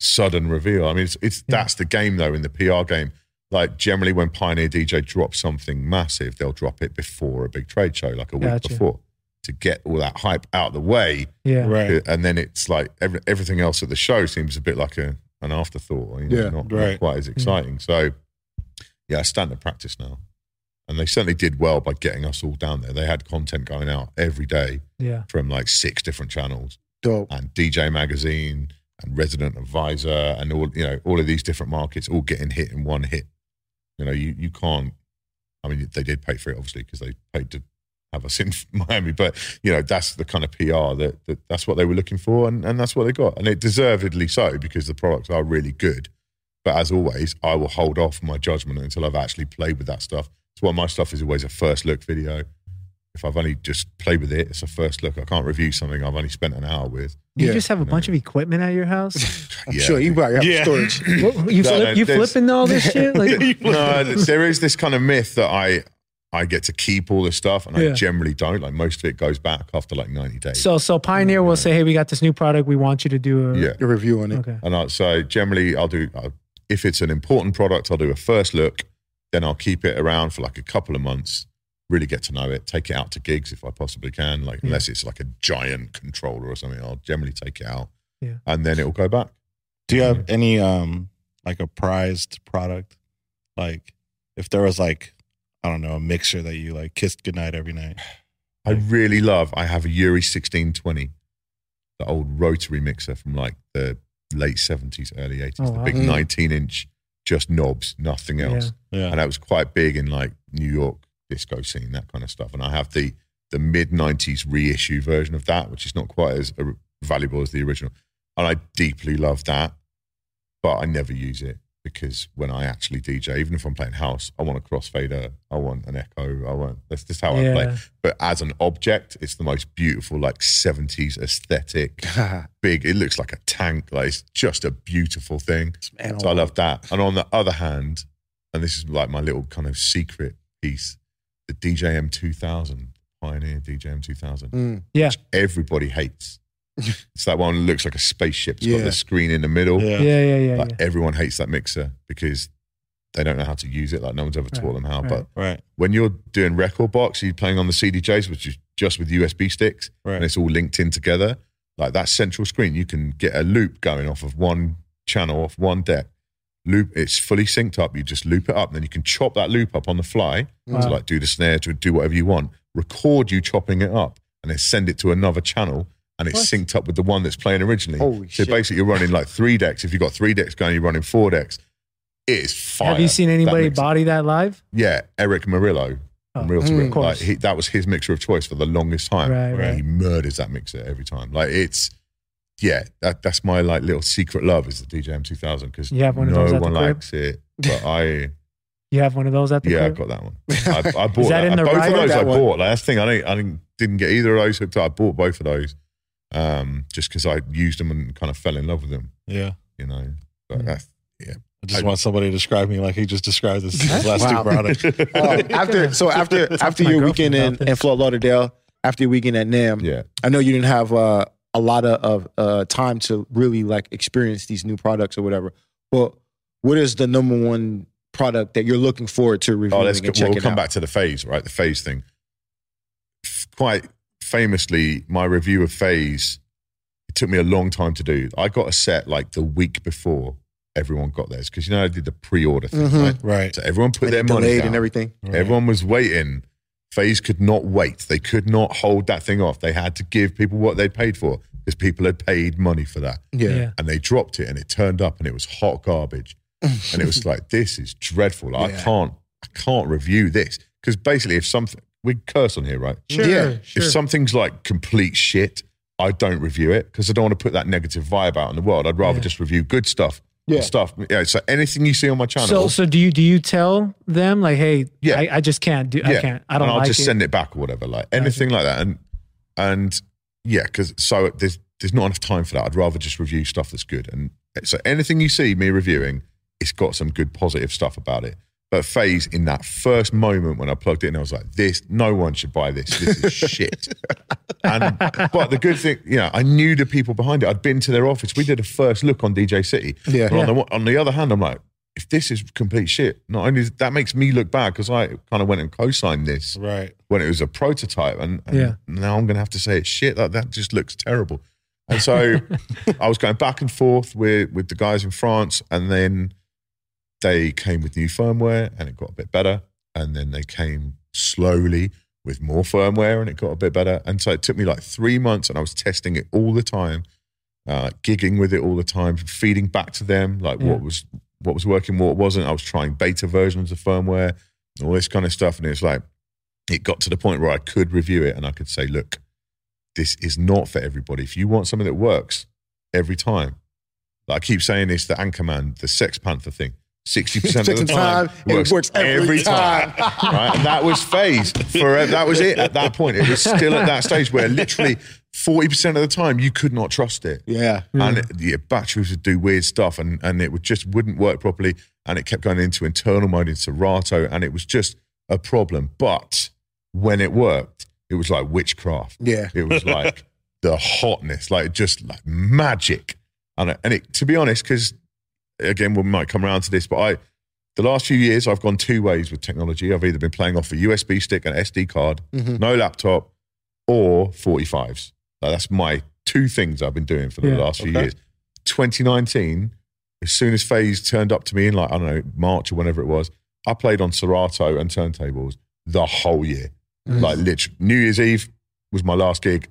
D: sudden reveal. I mean, it's, it's
B: Yeah.
D: that's the game though in the PR game. Like generally, when Pioneer DJ drops something massive, they'll drop it before a big trade show, like a week
B: Gotcha.
D: before, to get all that hype out of the way.
B: yeah,
A: Right.
D: Uh, and then it's like every, everything else at the show seems a bit like a an afterthought. You know,
C: Yeah,
D: not,
A: right.
D: not quite as hmm. exciting. So yeah, standard practice now. And they certainly did well by getting us all down there. They had content going out every day
B: yeah.
D: from like six different channels
C: Dope.
D: and DJ Magazine and Resident Advisor and all you know all of these different markets all getting hit in one hit. You know, you you can't. I mean, they did pay for it obviously because they paid to have us in Miami, but you know that's the kind of PR that, that that's what they were looking for, and, and that's what they got, and it deservedly so because the products are really good. But as always, I will hold off my judgment until I've actually played with that stuff. That's why my stuff is always a first look video. If I've only just played with it, it's a first look. I can't review something I've only spent an hour with.
B: You
C: Yeah.
B: just have a
D: No.
B: bunch of equipment at your house.
C: I'm sure you probably have
A: Yeah.
C: storage.
B: What, you
D: No,
B: flip,
D: no,
B: you flipping all this shit? Like,
D: no, there is this kind of myth that I I get to keep all this stuff, and
B: Yeah.
D: I generally don't. Like most of it goes back after like ninety days.
B: so so Pioneer will say, "Hey, we got this new product. We want you to do a
D: yeah,
C: Your review on it.
B: Okay.
D: and I, so generally I'll do i if it's an important product, I'll do a first look, then I'll keep it around for like a couple of months, really get to know it, take it out to gigs if I possibly can. Like
B: Yeah.
D: unless it's like a giant controller or something, I'll generally take it out,
B: Yeah.
D: and then it'll go back.
A: Do you have any um like a prized product? Like if there was like I don't know a mixture that you like kissed goodnight every night.
D: I really love. I have a UREI sixteen twenty, the old rotary mixer from like the late seventies, early eighties,
B: Oh,
D: the
B: wow.
D: big
C: Mm.
D: nineteen inch, just knobs, nothing else.
A: Yeah.
D: And that was quite big in like New York disco scene, that kind of stuff. And I have the the mid nineties reissue version of that, which is not quite as uh, valuable as the original. And I deeply love that, but I never use it because when I actually DJ, even if I'm playing house, I want a crossfader, I want an echo, I want that's just how I play but as an object, it's the most beautiful, like 70s aesthetic, big. It looks like a tank. Like it's just a beautiful thing.
C: Man,
D: So I love that. And on the other hand, and this is like my little kind of secret piece, the DJM 2000, Pioneer DJM 2000,
C: Mm.
B: Yeah.
D: which everybody hates. it's that one that looks like a spaceship. It's
C: Yeah.
D: got the screen in the middle.
A: Yeah.
B: Yeah, yeah, yeah.
D: Like
B: yeah.
D: everyone hates that mixer because they don't know how to use it. Like no one's ever taught them how.
B: right.
D: But
A: Right.
D: when you're doing rekordbox, you're playing on the CDJs, which is just with USB sticks,
A: Right.
D: and it's all linked in together. Like that central screen, you can get a loop going off of one channel, off one deck. Loop, it's fully synced up. You just loop it up, and then you can chop that loop up on the fly
B: Wow.
D: to like do the snare, to do whatever you want. Record you chopping it up, and then send it to another channel, and it's
B: What?
D: synced up with the one that's playing originally.
C: Holy
D: so
C: shit.
D: basically, you're running like three decks. If you've got three decks going, you're running four decks. It is fire.
B: Have you seen anybody
D: mixer.
B: body that live?
D: Yeah, Eric Murillo from
B: Oh,
D: Real to
C: mm,
D: Real.
B: of.
D: Like, he, that was his mixer of choice for the longest time.
B: Right, right.
D: He murders that mixer every time. Like it's, yeah, that, that's my like little secret love is the DJM 2000 because
B: You have one of
D: no
B: those at the
D: one
B: crib?
D: likes it, but I,
B: You have one of those at the
D: Yeah, I
B: crib?
D: got that one. I, I bought
B: that in the
D: both
B: right-
D: of those.
C: That
D: I
C: one.
D: bought. Like, that's the thing. I didn't, I didn't, didn't get either of those hooked up. I bought both of those um, just because I used them and kind of fell in love with them.
A: Yeah.
D: You know, but
B: Mm.
D: that's
A: I just
D: I-
A: want somebody to describe me like he just described this, this last
C: Wow.
A: two products.
C: Um, after so after after your weekend in,
B: about
C: in Fort Lauderdale, after your weekend at NAMM,
D: yeah.
C: I know you didn't have uh, a lot of, of uh, time to really like experience these new products or whatever. But what is the number one product that you're looking forward to
D: Oh,
C: reviewing
D: let's
C: and
D: go,
C: checking
D: we'll come
C: out?
D: back to the phase, right? The phase thing. Quite famously, my review of phase, it took me a long time to do. I got a set like the week before everyone got theirs because you know I did the pre-order thing,
C: Mhm.
D: right?
A: right.
D: So everyone put
C: And
D: their money
C: delayed
D: down.
C: and everything.
A: right.
D: Everyone was waiting. Phase could not wait. They could not hold that thing off. They had to give people what they'd paid for because people had paid money for that.
C: Yeah.
B: Yeah.
D: And they dropped it and it turned up and it was hot garbage. and it was like, this is dreadful. Like,
C: Yeah.
D: I can't, I can't review this. Because basically, if something, we curse on here, right?
B: Sure,
C: Yeah.
B: sure.
D: If something's like complete shit, I don't review it because I don't want to put that negative vibe out in the world. I'd rather
B: Yeah.
D: just review good stuff.
C: Yeah.
D: Stuff. Yeah. So anything you see on my channel,
B: So, so do you do you tell them like, hey,
D: Yeah.
B: I, I just can't do,
D: Yeah.
B: I can't, I don't
D: and I'll
B: like
D: just
B: it.
D: send it back or whatever, like anything like that. And and yeah, because so there's there's not enough time for that. I'd rather just review stuff that's good. And so anything you see me reviewing, it's got some good positive stuff about it. Phase in that first moment when I plugged it in, I was like, "This, no one should buy this. This is shit." And but the good thing, you know, I knew the people behind it. I'd been to their office. We did a first look on DJ City.
C: Yeah.
D: But on the on the other hand, I'm like, if this is complete shit, not only that makes me look bad because I kind of went and co-signed this
A: Right.
D: when it was a prototype, and, and
B: Yeah.
D: now I'm going to have to say it's shit. That that just looks terrible. And so I was going back and forth with with the guys in France, and then they came with new firmware, and it got a bit better. And then they came slowly with more firmware, and it got a bit better. And so it took me like three months, and I was testing it all the time, uh, gigging with it all the time, feeding back to them like
B: Yeah.
D: what was what was working, what wasn't. I was trying beta versions of firmware, all this kind of stuff, and it's like it got to the point where I could review it and I could say, look, this is not for everybody. If you want something that works every time, like I keep saying this, the Anchorman, the Sex Panther thing, 60% of the time,
C: and it works every time.
D: right? And that was phase for that was it at that point. It was still at that stage where literally 40% of the time you could not trust it
C: Yeah.
D: and it, the batteries would do weird stuff and, and it would just wouldn't work properly and it kept going into internal mode in Serato and it was just a problem but when it worked it was like witchcraft
C: Yeah.
D: it was like the hotness like just like magic and, and it to be honest because again we might come around to this but I the last few years I've gone two ways with technology I've either been playing off a USB stick and SD card
C: Mhm.
D: no laptop or 45s like, that's my two things I've been doing for the
B: Yeah.
D: last few
A: Okay.
D: years 2019, as soon as Phase turned up to me in like, I don't know, March or whenever it was, I played on Serato and turntables the whole year.
C: Mm.
D: Like literally, New Year's Eve was my last gig,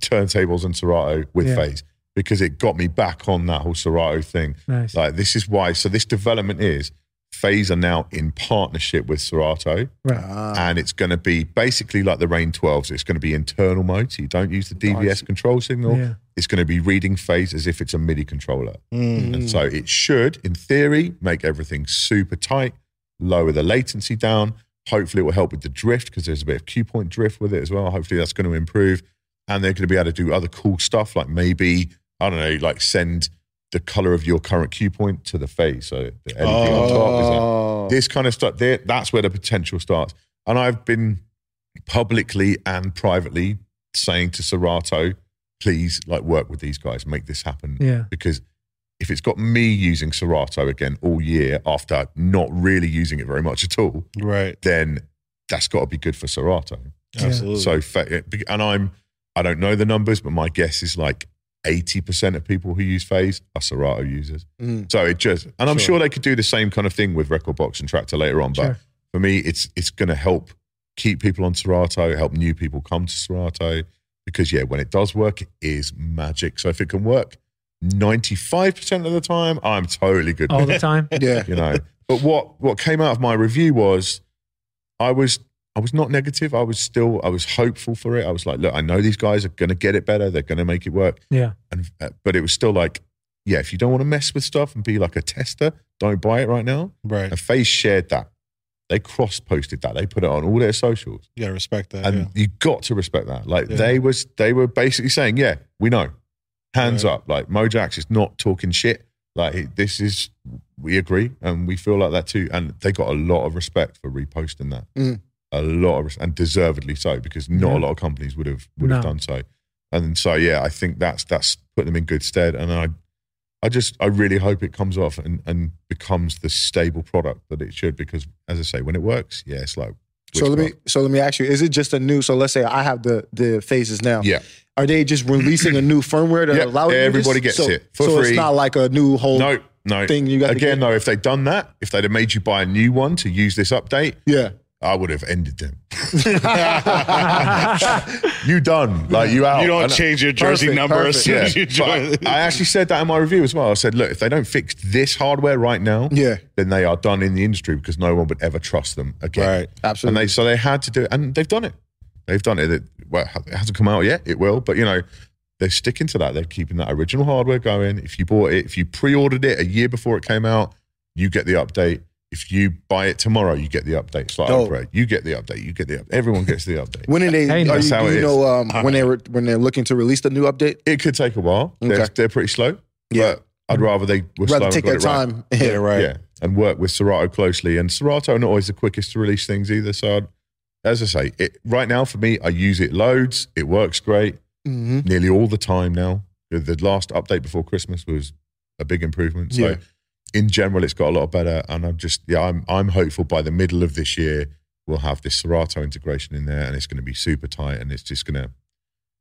D: turntables and Serato with
B: Yeah.
D: Phase because it got me back on that whole Serato thing.
B: Nice.
D: Like this is why. So this development is Phase are now in partnership with Serato
B: right.
C: Ah.
D: and it's going to be basically like the Rane 12s. It's going to be internal mode. So you don't use the DVS control signal.
B: Yeah.
D: It's going to be reading phase as if it's a MIDI controller.
A: Mm.
D: And so it should, in theory, make everything super tight, lower the latency down. Hopefully, it will help with the drift because there's a bit of cue point drift with it as well. Hopefully, that's going to improve. And they're going to be able to do other cool stuff like maybe, I don't know, like send the color of your current cue point to the Phase. So the LED on top is like,
C: Oh.
D: this kind of stuff there that's where the potential starts and i've been publicly and privately saying to serato please like work with these guys make this happen
B: Yeah.
D: because if it's got me using serato again all year after not really using it very much at all
A: Right.
D: then that's got to be good for serato
A: Absolutely.
D: so eh, and i'm i don't know the numbers but my guess is like 80% of people who use phase are serato users
C: Mm.
D: so it just, and I'm
A: Sure.
D: sure they could do the same kind of thing with rekordbox and Traktor later on. But
B: Sure.
D: for me, it's it's going to help keep people on Serato, help new people come to Serato, because yeah, when it does work, it is magic. So if it can work 95% of the time, I'm totally good.
B: All the time.
C: Yeah.
D: you know. But what what came out of my review was, I was I was not negative. I was still I was hopeful for it. I was like, look, I know these guys are going to get it better. They're going to make it work
B: Yeah.
D: and uh, but it was still like yeah if you don't want to mess with stuff and be like a tester don't buy it right now
A: right.
D: and Phase shared that they cross posted that. They put it on all their socials.
A: Yeah, respect that.
D: and
A: yeah.
D: you got to respect that. Like
A: Yeah.
D: they was they were basically saying, yeah, we know, hands
A: Right.
D: up. Like Mojax is not talking shit. Like this is we agree and we feel like that too. And they got a lot of respect for reposting that,
C: Mm.
D: A lot of res- and deservedly so because not
B: Yeah.
D: a lot of companies would have would have done so. And so yeah, I think that's that's put them in good stead. And I I just I really hope it comes off and, and becomes the stable product that it should because as I say, when it works, yeah, it's like
C: So let me
D: witchcraft.
C: so let me ask you: Is it just a new? So let's say I have the the phases now.
D: yeah.
C: Are they just releasing a new firmware to
D: Yeah,
C: allow to
D: everybody
C: just-
D: gets
C: so,
D: it for
C: so
D: free.
C: it's not like a new whole
D: No, no.
C: thing you got
D: Again,
C: get?
D: though, if they'd done that, if they'd have made you buy a new one to use this update,
C: Yeah.
D: I would have ended them. you done. Like you out.
A: you don't
D: And-
A: change your jersey
C: Perfect,
A: number as soon
D: Yeah.
A: as you
D: But
A: join.
D: I actually said that in my review as well. I said, look, if they don't fix this hardware right now,
C: Yeah.
D: then they are done in the industry because no one would ever trust them again.
A: Right.
C: Absolutely.
D: And they so they had to do it, and they've done it. They've done it. It, well, it hasn't come out yet. It will, but you know, they're sticking to that. They're keeping that original hardware going. If you bought it, if you pre-ordered it a year before it came out, you get the update. If you buy it tomorrow, you get the update. It's like
C: Dope.
D: upgrade. You get the update. You get the update. Everyone gets the update.
C: when are they?
B: Hey,
C: are
D: that's
C: you,
D: how
C: do you
D: is.
C: know um, when they were when they're looking to release the new update?
D: It could take a while. They're,
C: Okay.
D: they're pretty slow.
C: Yeah.
D: But I'd rather they were slow
C: Rather
D: and
C: take
D: got
C: their
D: it right.
C: time.
A: yeah, right.
D: Yeah, and work with Serato closely. And Serato are not always the quickest to release things either. So, I'd, as I say, it, right now for me, I use it loads. It works great
C: hmm
D: nearly all the time now. The, the last update before Christmas was a big improvement. So,
C: Yeah.
D: In general, it's got a lot better. And I'm just, yeah, I'm, I'm hopeful by the middle of this year, we'll have this Serato integration in there and it's going to be super tight and it's just going to,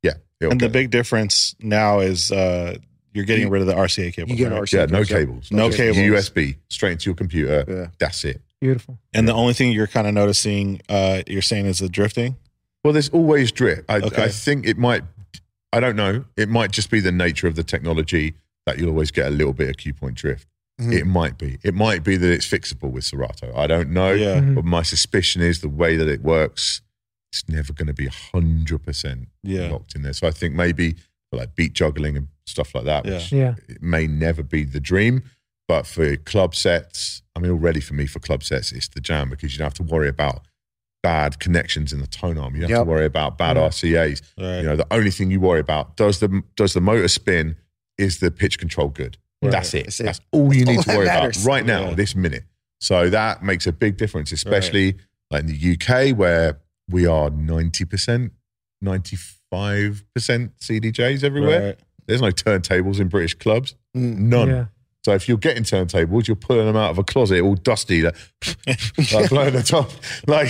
D: yeah. it'll
A: And the
D: get-
A: big difference now is uh, you're getting
C: You-
A: rid of the RCA cable.
C: You get
A: right?
C: RCA
D: yeah, no
C: cables, yeah.
D: cables.
A: No
D: Just
A: cables.
D: USB straight into your computer.
C: Yeah.
D: That's it.
B: Beautiful.
A: And the only thing you're kind of noticing, uh, you're saying is the drifting.
D: Well, there's always drip. I,
A: Okay.
D: I think it might, I don't know, it might just be the nature of the technology that you'll always get a little bit of cue point drift.
C: Mhm.
D: It might be. It might be that it's fixable with Serato. I don't know.
A: Yeah.
B: Mhm.
D: But my suspicion is the way that it works, it's never going to be 100%
A: Yeah.
D: locked in there. So I think maybe like beat juggling and stuff like that, which
B: Yeah.
D: it may never be the dream. But for club sets, I mean, already for me, for club sets, it's the jam because you don't have to worry about bad connections in the tone arm. You don't have to worry about bad
B: Yeah.
D: RCAs.
A: Right.
D: You know, the only thing you worry about does the does the motor spin? Is the pitch control good?
A: Right.
D: That's it.
C: That's it.
D: That's all you need
C: all
D: to worry
C: matters.
D: about right now,
A: Yeah.
D: this minute. So that makes a big difference, especially like in the UK where we are ninety percent, ninety five percent CDJs everywhere.
A: Right.
D: There's no turntables in British clubs,
C: Mm.
D: none.
B: Yeah.
D: So if you're getting turntables, you're pulling them out of a closet all dusty, like, like blowing the top, like,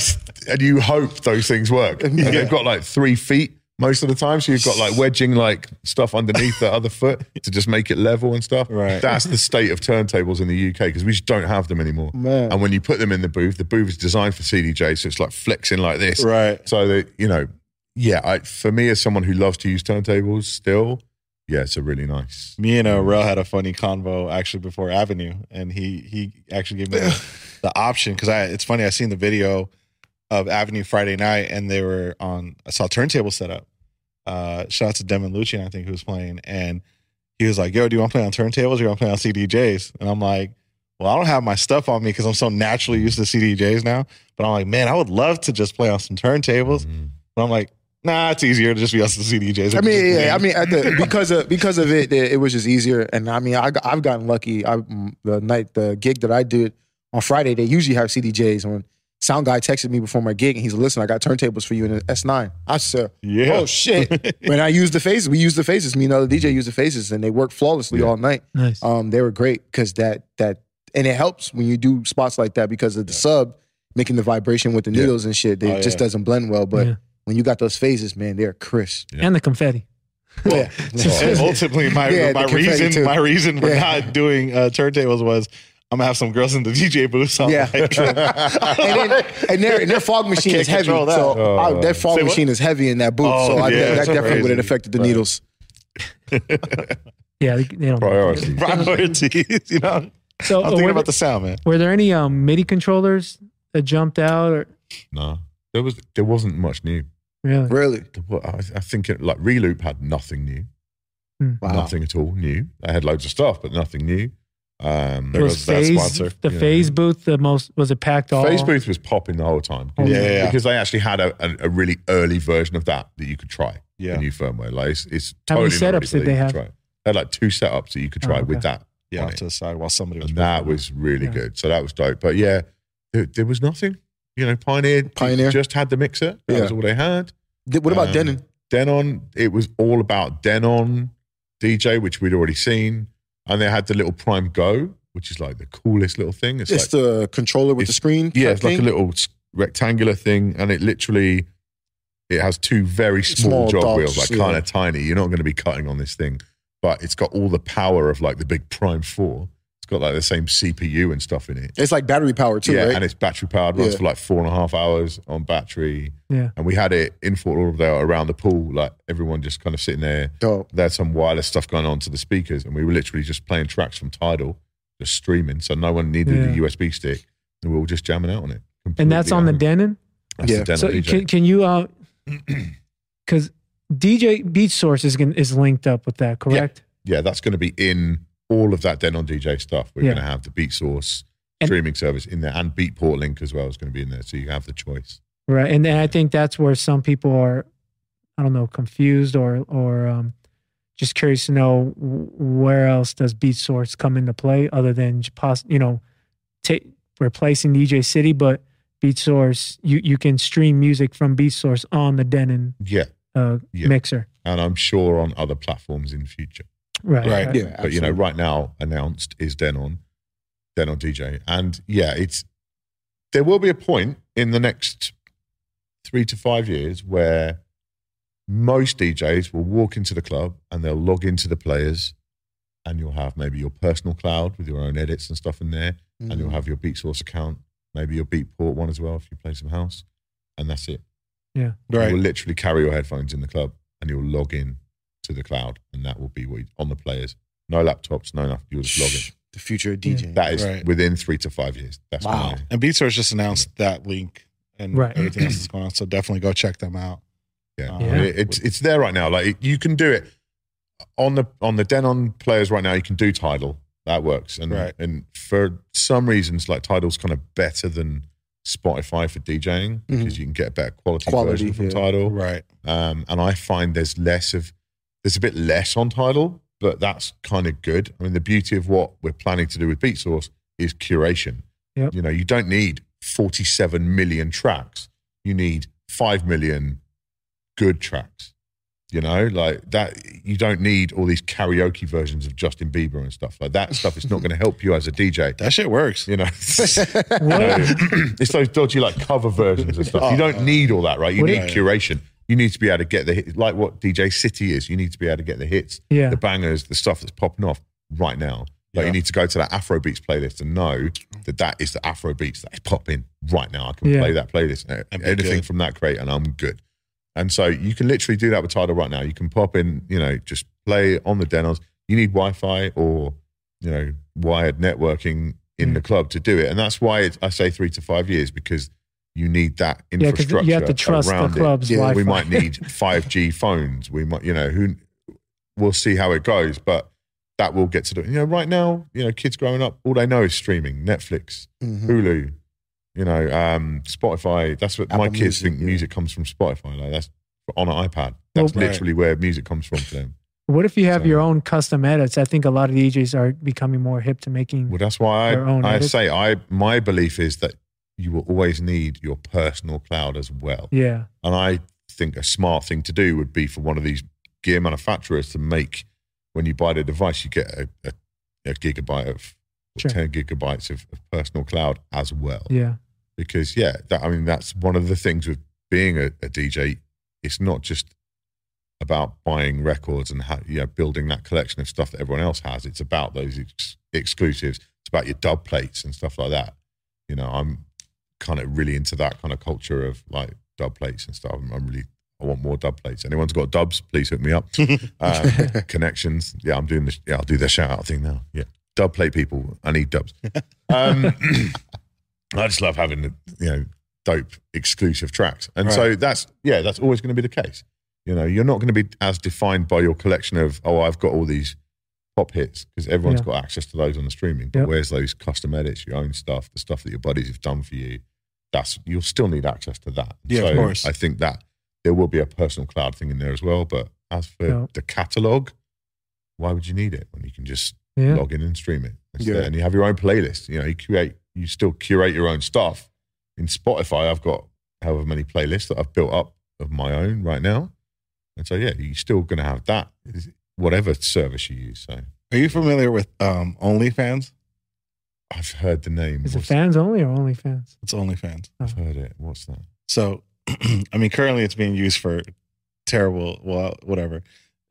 D: and you hope those things work. And
C: Yeah.
D: they've got like three feet most of the time, so you've got like wedging like stuff underneath the other foot to just make it level and stuff.
A: Right.
D: That's the state of turntables in the UK because we just don't have them anymore.
C: Man.
D: And when you put them in the booth, the booth is designed for CDJ, so it's like flexing like this.
A: Right.
D: So that you know, yeah. I, for me, as someone who loves to use turntables, still, yeah, it's a really nice.
A: Me and uh, Rel had a funny convo actually before Avenue, and he he actually gave me the, the option because I it's funny I seen the video of Avenue Friday night, and they were on I saw turntable setup. Uh, shout out to Devin Lucien, I think who was playing, and he was like, "Yo, do you want to play on turntables or you want to play on CDJs?" And I'm like, "Well, I don't have my stuff on me because I'm so naturally used to CDJs now." But I'm like, "Man, I would love to just play on some turntables."
D: Mhm.
A: But I'm like, "Nah, it's easier to just be on some CDJs."
C: I mean, yeah, I mean, at the, because of because of it, it, it was just easier. And I mean, I, I've gotten lucky. I the night the gig that I did on Friday, they usually have CDJs. When sound guy texted me before my gig, and he's like, "Listen, I got turntables for you in an S9." I said,
A: yeah.
C: "Oh shit!" when I used the phases, we used the phases. Me and the other DJ used the phases, and they worked flawlessly
D: Yeah.
C: all night.
B: Nice.
C: Um, they were great because that that and it helps when you do spots like that because of the sub making the vibration with the
D: Yeah.
C: needles and shit. It
A: Oh,
C: just doesn't blend well. But
B: Yeah.
C: when you got those phases, man, they're crisp.
D: Yeah.
B: And the confetti.
C: Yeah.
A: And ultimately, my
C: Yeah,
A: my reason
C: too.
A: my reason for
C: Yeah.
A: not doing uh, turntables was I'm gonna have some girls in the DJ booth. So I'm
C: Yeah.
A: like,
C: and, then, and their and their fog machine is heavy.
A: that.
C: So
D: Oh,
C: I, that fog machine is heavy in that booth.
A: Oh,
C: so I,
A: yeah,
C: that definitely would have affected the
A: Right.
C: needles.
B: Yeah, they, they don't.
D: Priority.
A: priorities. You know,
B: So
A: I'm
B: uh,
A: thinking
B: were,
A: about the sound, man.
B: were there any um, MIDI controllers that jumped out? Or
D: No, there was there wasn't much new.
B: really?
C: Really?
D: There I, I think it, like Reloop had nothing new,
C: Wow.
D: nothing at all new. They had loads of stuff, but nothing new. Um,
A: There
B: was
A: goes that
B: phase
A: sponsor.
B: the
D: Yeah.
B: phase booth the most was it packed all
D: Phase booth was popping the whole time.
B: Oh,
A: Yeah, yeah, yeah.
D: because they actually had a, a, a really early version of that that you could try.
A: Yeah.
D: The new firmware, like it's, it's
B: How many
D: totally not ready
B: setups did
D: that
B: they
D: you
B: have?
D: try. They had like two setups that you could
B: Oh,
D: try
B: okay.
D: with that,
A: Yeah,
D: on
A: off
D: it.
A: to the side while somebody was
D: and that
A: performing.
D: was really
B: Yeah.
D: good. So that was dope. But yeah, there, there was nothing. You know, Pioneer,
C: Pioneer.
D: just had the mixer. That
C: Yeah.
D: was all they had.
C: Did- What about
D: Um,
C: Denon?
D: Denon, it was all about Denon DJ, which we'd already seen, and they had the little Prime Go, which is like the coolest little thing. It's,
C: It's
D: like
C: the controller with the screen.
D: yeah, it's like a little rectangular thing, and it literally it has two very small,
C: Small
D: jog
C: dots,
D: wheels, like
C: yeah.
D: kind of tiny. You're not going to be cutting on this thing, but it's got all the power of like the big Prime Four. It's got like the same CPU and stuff in it.
C: It's like battery power too,
D: yeah,
C: right?
D: and it's battery powered. Runs
C: Yeah.
D: for like four and a half hours on battery.
B: Yeah.
D: And we had it in Fort Lauderdale around the pool, like everyone just kind of sitting there.
C: Dope.
D: They had some wireless stuff going on to the speakers, and we were literally just playing tracks from Tidal, just streaming. So no one needed
B: Yeah.
D: a USB stick, and we were just jamming out on it.
B: and that's on the
D: Completely at home.
B: Denon
D: That's
C: Yeah.
D: the Denon
B: so
D: DJ.
B: can, can you uh because DJ Beatsource is gon- is linked up with that correct
D: Yeah, yeah, that's going to be in all of that Denon DJ stuff. We're
B: Yeah.
D: going to have the Beatsource
B: And-
D: streaming service in there, and Beatport link as well is going to be in there, so you have the choice.
B: right and then I think that's where some people are I don't know confused or or um just curious to know where else does Beatsource come into play other than you know ta replacing DJ City but Beatsource you you can stream music from Beatsource on the Denon
D: Yeah,
B: uh,
D: Yeah.
B: mixer
D: and I'm sure on other platforms in future.
B: Right
A: Right.
C: Yeah,
D: but you know, right now announced is Denon, Denon DJ, and yeah, it's there will be a point in the next three to five years where most DJs will walk into the club and they'll log into the players, and you'll have maybe your personal cloud with your own edits and stuff in there, and
C: Mm.
D: you'll have your Beatsource account, maybe your Beatport one as well if you play some house, and that's it.
B: Yeah.
A: Right.
D: You will literally carry your headphones in the club and you'll log in to the cloud, and that will be what you, on the players. No laptops, no nothing. You'll just log in.
C: the future of DJing.
D: That is
A: Right.
D: within three to five years. That's
C: Wow.
D: my
A: And Beatsource just announced that link and
B: Right.
A: everything else that's going on. So definitely go check them out.
D: yeah.
A: Uh,
B: Yeah.
D: I mean, it's it's there right now. Like you can do it on the on the Denon players right now. You can do Tidal. That works. And
A: Right.
D: and for some reasons, like Tidal's kind of better than Spotify for DJing because you can get a better quality,
C: Mm-hmm. Quality,
D: version from
C: yeah.
D: Tidal.
A: Right.
D: Um, and I find there's less of there's a bit less on Tidal, but that's kind of good. I mean, the beauty of what we're planning to do with Beatsource is curation.
B: Yep.
D: You know, you don't need 47 million tracks. You need 5 million good tracks. You know, like that. You don't need all these karaoke versions of Justin Bieber and stuff like that. Stuff is not going to help you as a DJ.
A: That shit works.
D: You know,
B: What?
D: it's those dodgy like cover versions and stuff. You oh. don't need all that, right? You
B: What
D: need
A: if-
D: curation. You need to be able to get the hit, like what DJ City is. You need to be able to get the hits,
B: Yeah.
D: the bangers, the stuff that's popping off right now. Like
A: Yeah.
D: you need to go to that Afro Beats playlist and know that that is the Afro Beats that is popping right now. I can
B: Yeah.
D: play that playlist, uh,
A: And
D: anything
A: good.
D: from that crate, and I'm good. And so you can literally do that with Tidal right now. You can pop in, you know, just play on the Denos. You need Wi-Fi or you know wired networking in
B: Mm.
D: the club to do it, and that's why it's, I say three to five years because you need that
B: Yeah,
D: infrastructure.
B: you have to trust the club's
C: Yeah,
D: We might need 5G phones. We might, you know, who we'll see how it goes, but that will get to the, you know, right now, you know, kids growing up, all they know is streaming, Netflix,
C: Mhm.
D: Hulu, you know, um, Spotify. That's what my kids
C: Music,
D: think
C: yeah.
D: music comes from Spotify. Like that's on an iPad. That's
A: Well, right.
D: literally where music comes from for them.
B: What if you have
D: So-
B: your own custom edits? I think a lot of DJs are becoming more hip to making.
D: Well, that's why I, I
B: edits.
D: say I my belief is that you will always need your personal cloud as well.
B: Yeah,
D: And I think a smart thing to do would be for one of these gear manufacturers to make, when you buy the device, you get a, a, a gigabyte of, or
B: Sure.
D: 10 gigabytes of, of personal cloud as well.
B: yeah,
D: Because, yeah, that, I mean, that's one of the things with being a, a DJ. It's not just about buying records and how, you know, building that collection of stuff that everyone else has. It's about those ex- exclusives. It's about your dub plates and stuff like that. You know, I'm kind of really into that kind of culture of like dub plates and stuff. I'm, I'm really, I want more dub plates. Anyone's got dubs, please hook me up. Um, connections. Yeah, I'm doing this. Yeah, I'll do the shout out thing now. Yeah. Dub plate people. I need dubs. Um, I just love having the, you know, dope exclusive tracks. And so that's, yeah, that's always going to be the case. You know, you're not going to be as defined by your collection of, oh, I've got all these pop hits because everyone's
B: Yeah.
D: got access to those on the streaming. But
B: Yep.
D: where's those custom edits, your own stuff, the stuff that your buddies have done for you? That's you'll still need access to that.
A: Yeah, of course.
D: I think that there will be a personal cloud thing in there as well. But as for
B: Yeah.
D: the catalog, why would you need it when you can just
B: Yeah.
D: log in and stream it?
C: Yeah.
D: and you have your own playlist. You know, you create, you still curate your own stuff. In Spotify, I've got however many playlists that I've built up of my own right now, and so yeah, you're still going to have that, whatever service you use. So
A: Are you familiar with um, OnlyFans?
D: I've heard the name.
B: Is it
D: What's-
B: fans only or only fans?
A: It's OnlyFans.
D: I've heard it. What's that?
A: So, I mean, currently it's being used for terrible, well, whatever.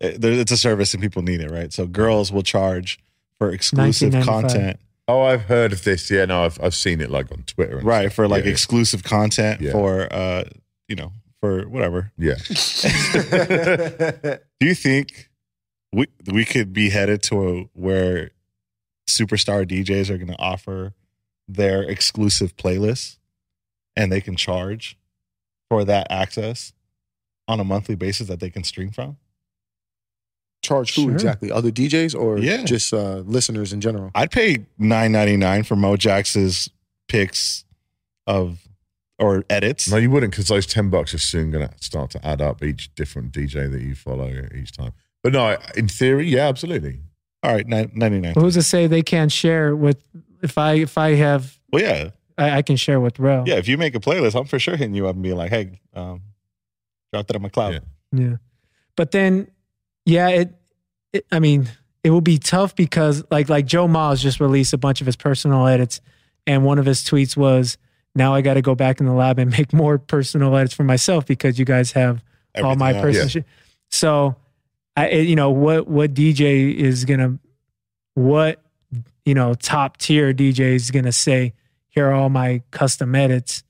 A: It- there- It's a service and people need it, right? So, girls will charge for exclusive
B: 1995.
A: content,
D: Oh, I've heard of this. Yeah, no, I've I've seen it like on Twitter. And
A: right?
D: stuff.
A: For like
D: yeah,
A: exclusive content
D: Yeah.
A: for, uh, you know, for whatever.
D: yeah.
A: Do you think we we could be headed to a, where superstar DJs are going to offer their exclusive playlists and they can charge for that access on a monthly basis that they can stream from?
C: Charge who
B: Sure.
C: exactly? Other DJs or
A: Yeah.
C: just uh, listeners in general?
A: I'd pay nine ninety nine for Mojax's picks of or edits.
D: No, you wouldn't because those 10 bucks are soon going to start to add up each different DJ that you follow each time. But no, in theory, yeah, absolutely.
A: All right, ninety nine.
B: But who's to say they can't share with if I if I have
A: Well, yeah,
B: I, I can share with Rel.
A: yeah. If you make a playlist, I'm for sure hitting you up and being like, "Hey, um, drop that on my cloud."
D: Yeah.
B: Yeah. But then, yeah, it, it, I mean, it will be tough because like, like Joe Miles just released a bunch of his personal edits. And one of his tweets was, now I got to go back in the lab and make more personal edits for myself because you guys have all my personal
D: Yeah.
B: shit. So I, eh, you know, what, what DJ is going to, what, you know, top tier DJ is going to say, here are all my custom edits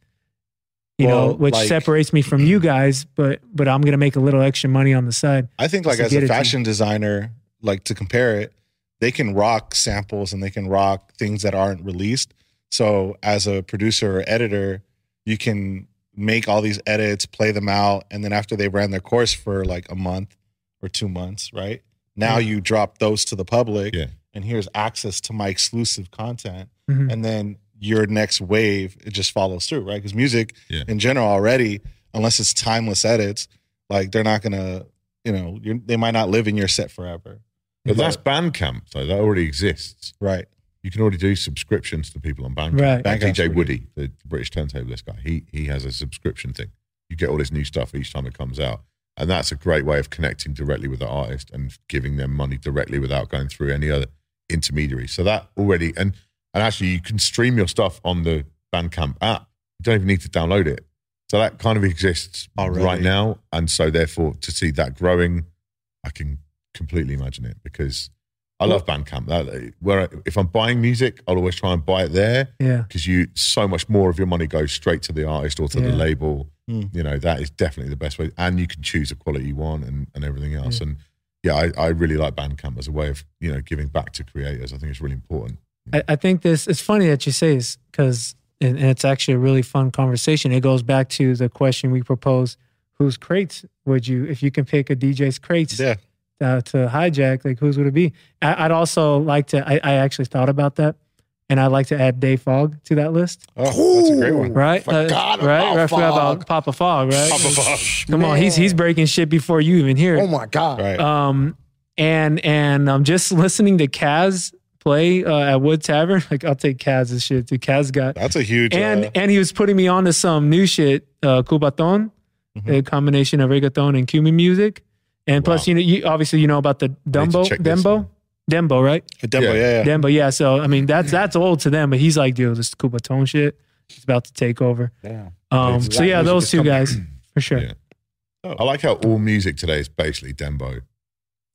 B: you know, which
A: like-
B: separates me from you guys, but but I'm gonna make a little extra money on the side.
A: I think like as a
B: it to-
A: fashion designer, like to compare it, they can rock samples and they can rock things that aren't released. So as a producer or editor, you can make all these edits, play them out, and then after they ran their course for like a month or two months, right? Now
B: Yeah.
A: you drop those to the public
D: Yeah.
A: and here's access to my exclusive content.
B: Mhm.
A: And then your next wave, it just follows through, right? Because music
D: Yeah.
A: in general already, unless it's timeless edits, like they're not gonna, you know, you're, they might not live in your set forever,
D: But that's Bandcamp, though. That already exists.
A: right?
D: You can already do subscriptions to people on Bandcamp.
B: Right.
D: Like
A: Bandcamp's
D: DJ
A: pretty
D: Woody, the British turntablist guy, he he has a subscription thing. You get all this new stuff each time it comes out, and that's a great way of connecting directly with the artist and giving them money directly without going through any other intermediary. So that already and and actually you can stream your stuff on the Bandcamp app. You don't even need to download it. So that kind of exists
A: Already.
D: right now, and so therefore to see that growing, I can completely imagine it because I love Bandcamp. That where if I'm buying music, I'll always try and buy it there
B: Yeah.
D: because you so much more of your money goes straight to the artist or to the label.
A: Hmm.
D: You know that is definitely the best way, and you can choose the quality you want and, and everything else. And yeah, I, I really like Bandcamp as a way of you know giving back to creators. I think it's really important.
B: I, I think this it's funny that you say this because and, and it's actually a really fun conversation. It goes back to the question we proposed: Whose crates would you, if you can pick a DJ's crates
A: Yeah,
B: uh, to hijack? Like whose would it be? I, I'd also like to. I, I actually thought about that, and I'd like to add Dave Fogg to that list.
A: oh, that's a great one.
B: Right, Uh, right.
C: about
B: I forgot about Papa Fogg. Right.
A: Papa Fogg.
B: Come on, he's he's breaking shit before you even hear it.
C: Oh my god!
A: Right.
B: Um, and and I'm just listening to Kaz play uh, at Wood Tavern. Like I'll take Kaz's shit. too. Kaz got
A: that's a huge.
B: and
A: uh,
B: and he was putting me on to some new shit, uh, Cubaton,
A: Mhm.
B: a combination of reggaeton and Cuban music. And plus,
D: Wow.
B: you know, you obviously you know about the Dembow,
D: check this Dembow.
B: Dembow, right?
A: Dembow,
D: Yeah.
A: yeah, yeah.
B: Dembow, yeah. So I mean, that's that's old to them, but he's like, dude, this Cubaton shit is about to take over.
C: Yeah.
B: Um, so yeah, those two
C: coming.
B: guys for sure.
D: Yeah. I like how all music today is basically Dembow.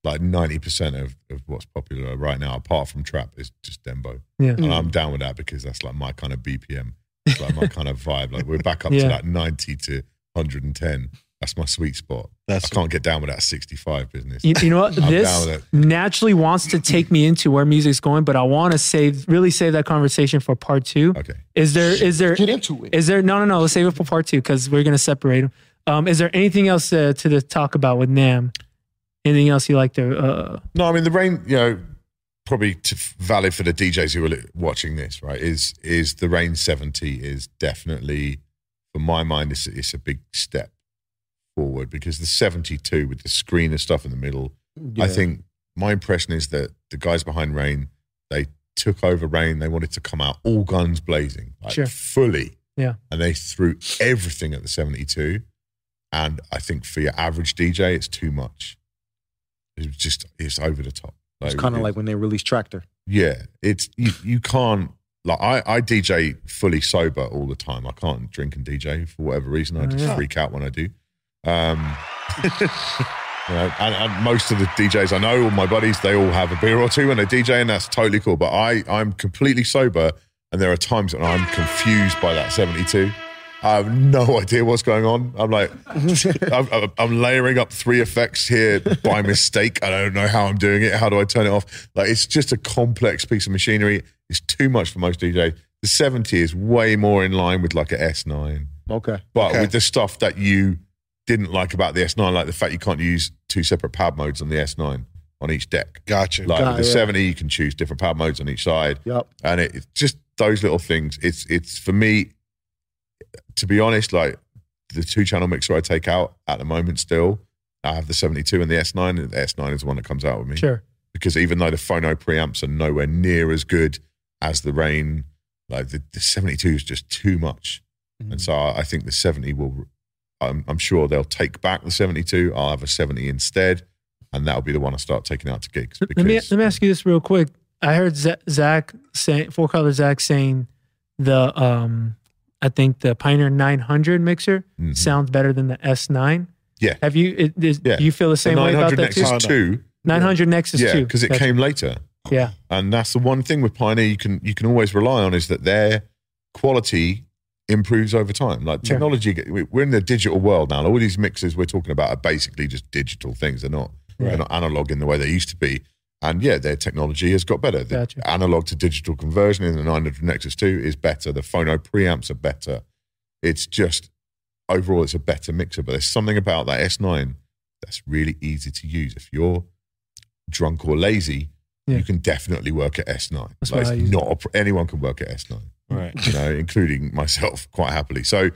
D: Like ninety percent of, of what's popular right now, apart from trap, is just Dembow,
B: Yeah.
D: and I'm down with that because that's like my kind of BPM, it's like my kind of vibe. Like we're back up
B: Yeah.
D: to that ninety to hundred and ten. That's my sweet spot.
A: That's
D: I can't get down with that sixty-five business.
B: You, you know what? This
D: down with it.
B: naturally wants to take me into where music's going, but I want to save, really save that conversation for part two.
D: Okay.
B: Is there, is there,
C: Get into it.
B: is there? No, no, no. Let's save it for part two because we're gonna separate them. Um, is there anything else uh, to the talk about with NAMM? Anything else you like to? Uh,
D: No, I mean the Rane. You know, probably to, valid for the DJs who are watching this, right? Is is the Rane 70 is definitely, for my mind, it's, it's a big step forward because the 72 with the screen and stuff in the middle, I think my impression is that the guys behind Rane, they took over Rane. They wanted to come out all guns blazing, like
B: Sure.
D: fully.
B: Yeah.
D: And they threw everything at the 72. And I think for your average DJ, it's too much. It's just, it's over the top.
C: It's kind of like when they released Traktor.
D: yeah, it's you, you can't like I, I DJ fully sober all the time. I can't drink and DJ for whatever reason. I
B: Oh,
D: just
B: yeah.
D: freak out when I do. Um, you know, and, and most of the DJs I know, all my buddies, they all have a beer or two when they DJ, and that's totally cool. But I I'm completely sober, and there are times when I'm confused by that 72. I have no idea what's going on. I'm like, I'm, I'm- layering up three effects here by mistake. I don't know how I'm doing it. How do I turn it off? Like, it's just a complex piece of machinery. It's too much for most DJs. The 70 is way more in line with like a S9.
C: Okay.
D: But
A: Okay.
D: with the stuff that you didn't like about the S9, like the fact you can't use two separate pad modes on the S9 on each deck.
A: Gotcha.
D: Like
C: Got
D: the
C: it.
D: 70, you can choose different pad modes on each side
C: Yep.
D: and it, it's just those little things. It's it's for me, to be honest, like the two channel mixer I take out at the moment. Still, I have the seventy two and the S nine. and The S nine is the one that comes out with me
B: Sure.
D: because even though the phono preamps are nowhere near as good as the Rane, like the, the seventy two is just too much,
C: Mm-hmm.
D: and so I, think the seventy will. I'm, I'm sure they'll take back the seventy two. I'll have a seventy instead. And that'll be the one I start taking out to gigs.
B: Let me let me ask you this real quick. I heard Zach saying four color Zach saying the um I think the Pioneer 900 mixer
D: Mhm.
B: sounds better than the S9.
D: Yeah.
B: Have you? It, is,
D: Yeah.
B: Do you feel the
D: The
B: same way about
D: 900
B: that too?
D: Nexus two
B: 900 Nexus
D: yeah,
B: too.
D: because it came later.
B: Yeah.
D: And that's the one thing with Pioneer you can you can always rely on is that their quality improves over time. Like technology, we- we're in the digital world now. All these mixes we're talking about are basically just digital things. They're not they're not analog in the way they used to be. And yeah, their technology has got better. The
B: Gotcha.
D: analog to digital conversion in the 900 Nexus 2 is better. The phono preamps are better. It's just overall, it's a better mixer. But there's something about that S9 that's really easy to use. If you're drunk or lazy,
B: Yeah.
D: you can definitely work at S9.
B: That's
D: Like, it's not a, anyone can work at S9
A: Right.
D: you know, including myself quite happily. So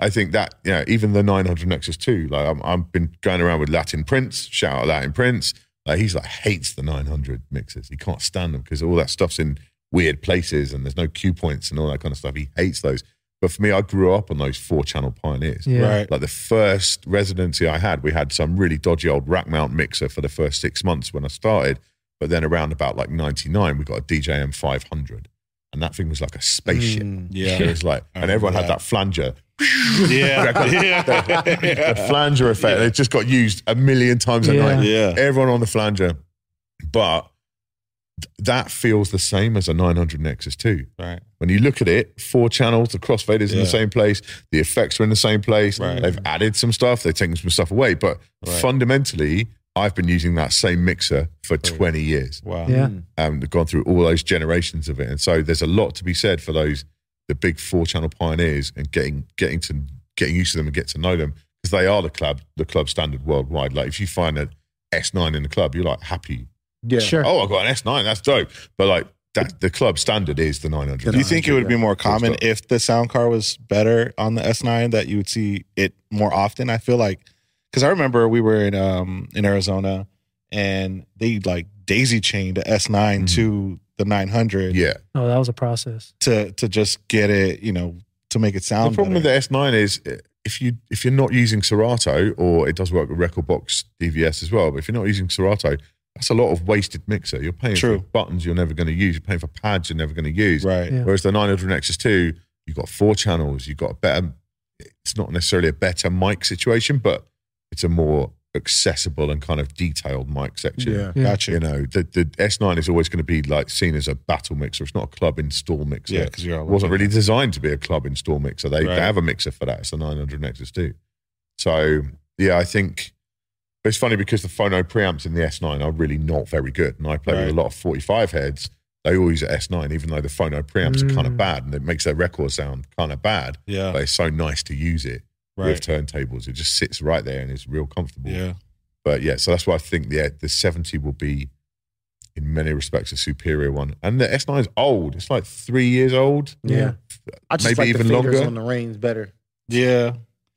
D: I think that, you know, even the 900 Nexus 2, like I'm, I've been going around with Latin Prince, shout out Latin Prince. Like he's like hates the 900 mixers. He can't stand them because all that stuff's in weird places and there's no cue points and all that kind of stuff. He hates those. But for me, I grew up on those four channel pioneers.
B: Yeah.
A: Right.
D: Like the first residency I had, we had some really dodgy old rack mount mixer for the first six months when I started. But then around about like 99, we got a DJM 500. And that thing was like a spaceship.
C: Mm.
A: Yeah.
D: It was like,
A: I
D: and everyone had that flanger,
A: Yeah.
D: the flanger effect. It just got used a million times a
B: Yeah.
D: night.
A: Yeah.
D: Everyone on the flanger. But that feels the same as a 900 Nexus 2.
A: Right.
D: When you look at it, four channels, the crossfaders in the same place, the effects are in the same place.
A: Right.
D: They've added some stuff, they've taken some stuff away. But
A: Right.
D: fundamentally, I've been using that same mixer for 20 years
A: Wow.
B: Yeah. Hmm.
D: Um, and gone through all those generations of it. And so there's a lot to be said for those the big four channel pioneers and getting getting to getting used to them and get to know them because they are the club the club standard worldwide. Like if you find an S9 in the club, you're like happy.
C: Yeah.
B: Sure.
D: Oh, I got an S9, that's dope. But like that, the club standard is the 900.
A: Do you think it would be more common if the sound card was better on the S9 that you would see it more often? I feel like because I remember we were in um in Arizona and they like daisy chained the S9
D: Mhm.
A: to the 900
D: Yeah.
B: Oh, that was a process.
A: to to just get it you know to make it sound
D: the problem with the S9 is uh, if you if you're not using Serato or it does work with rekordbox DVS as well, but if you're not using Serato, that's a lot of wasted mixer. You're paying
A: True.
D: for buttons you're never going to use. You're paying for pads you're never going to use.
A: right
B: Yeah.
D: Whereas the 900 Nexus 2, you've got four channels. You've got a better. It's not necessarily a better mic situation, but it's a more accessible and kind of detailed mic section.
C: Yeah.
B: Yeah.
A: gotcha
D: You know, the, the S9 is always going to be like seen as a battle mixer. It's not a club install mixer.
A: yeah because you're
D: It wasn't really designed to be a club install mixer. They,
A: Right.
D: they have a mixer for that. It's a 900 Nexus 2. So, yeah, I think it's funny because the phono preamps in the S9 are really not very good. And I play
A: Right.
D: with a lot of 45 heads. They all use a S9, even though the phono preamps are kind of
B: Mm.
D: bad and it makes their record sound kind of bad.
A: yeah
D: But it's so nice to use it with turntables. It just sits right there and is real comfortable.
A: yeah
D: But yeah, so that's why I think the the 70 will be in many respects a superior one. And the S9 is old. It's like three years old.
B: Yeah.
C: I just
D: Maybe
C: like
D: even
C: the fingers
D: longer.
C: on the Rane's better.
A: Yeah.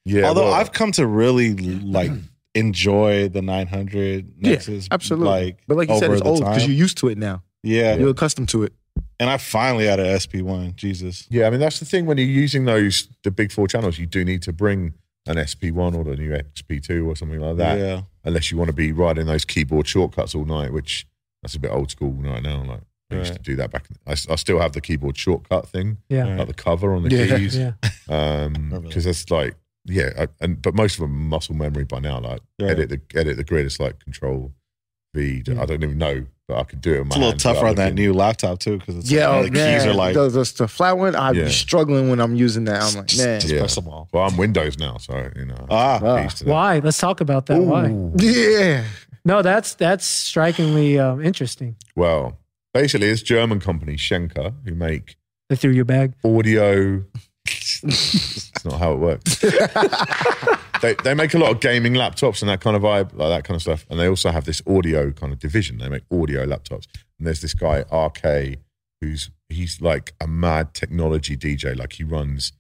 D: Yeah.
A: Although
D: well,
A: I've come to really like enjoy the 900
C: Yeah, Absolutely.
A: Like,
C: but like you said, it's old because you're used to it now.
A: yeah.
C: You're accustomed to it.
A: And I finally had an SP1. Jesus.
D: Yeah, I mean that's the thing when you're using those the big four channels, you do need to bring an SP1 or the new XP2 or something like that,
A: Yeah.
D: unless you want to be riding those keyboard shortcuts all night, which that's a bit old school right now. Like I used
A: Right.
D: to do that back. I, s- I still have the keyboard shortcut thing,
B: Yeah.
A: Right.
D: like the cover on the
C: Yeah.
D: keys,
B: Yeah.
D: um, because it's like yeah, I, and but most of them muscle memory by now. Like
A: Right.
D: edit the edit the grid, it's like Control V.
B: Yeah.
D: I don't even know, but I could do it. With my
A: It's a little
D: hand
A: tougher on that new laptop too, because it's
C: Yeah,
A: like,
C: oh,
A: the
C: man.
A: keys are like
C: the, the, the flat one. I'm
D: Yeah.
C: struggling when I'm using that. I'm like, man.
A: just
D: Yeah.
A: press them all.
D: Well, I'm Windows now, so you know.
A: Ah.
D: I'm used to that.
B: Why? Let's talk about that. Why?
C: Yeah.
B: No, that's that's strikingly um, interesting.
D: Well, basically, it's German company Schenker who make
B: They threw your bag.
D: audio. it's not how it works. they they make a lot of gaming laptops and that kind of vibe, like that kind of stuff. And they also have this audio kind of division. They make audio laptops. And there's this guy RK who's he's like a mad technology DJ. Like he runs,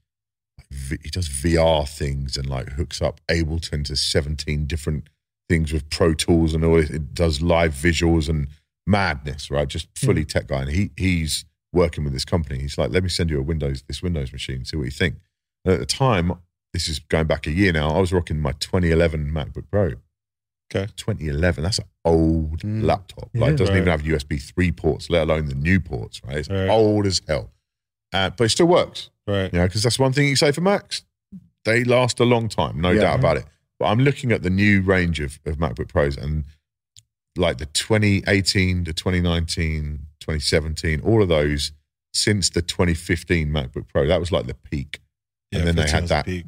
D: he does VR things and like hooks up Ableton to 17 different things with Pro Tools and all. It, it does live visuals and madness, right? Just hmm. fully tech guy. And he he's working with this company. He's like, let me send you a Windows this Windows machine, see what you think. And at the time, this is going back a year now. I was rocking my 2011 MacBook Pro.
A: Okay.
D: 2011. That's an old
C: Mm.
D: laptop.
B: Yeah.
D: Like, it doesn't even have USB three ports, let alone the new ports. Right? It's
A: Right.
D: old as hell, uh, but it still works.
A: right.
D: You know, because that's one thing you say for Macs. They last a long time, no
C: Yeah.
D: doubt about it. But I'm looking at the new range of, of MacBook Pros and like the 2018, the 2019, 2017, all of those since the 2015 MacBook Pro, that was like the peak. And then they had that
A: peak.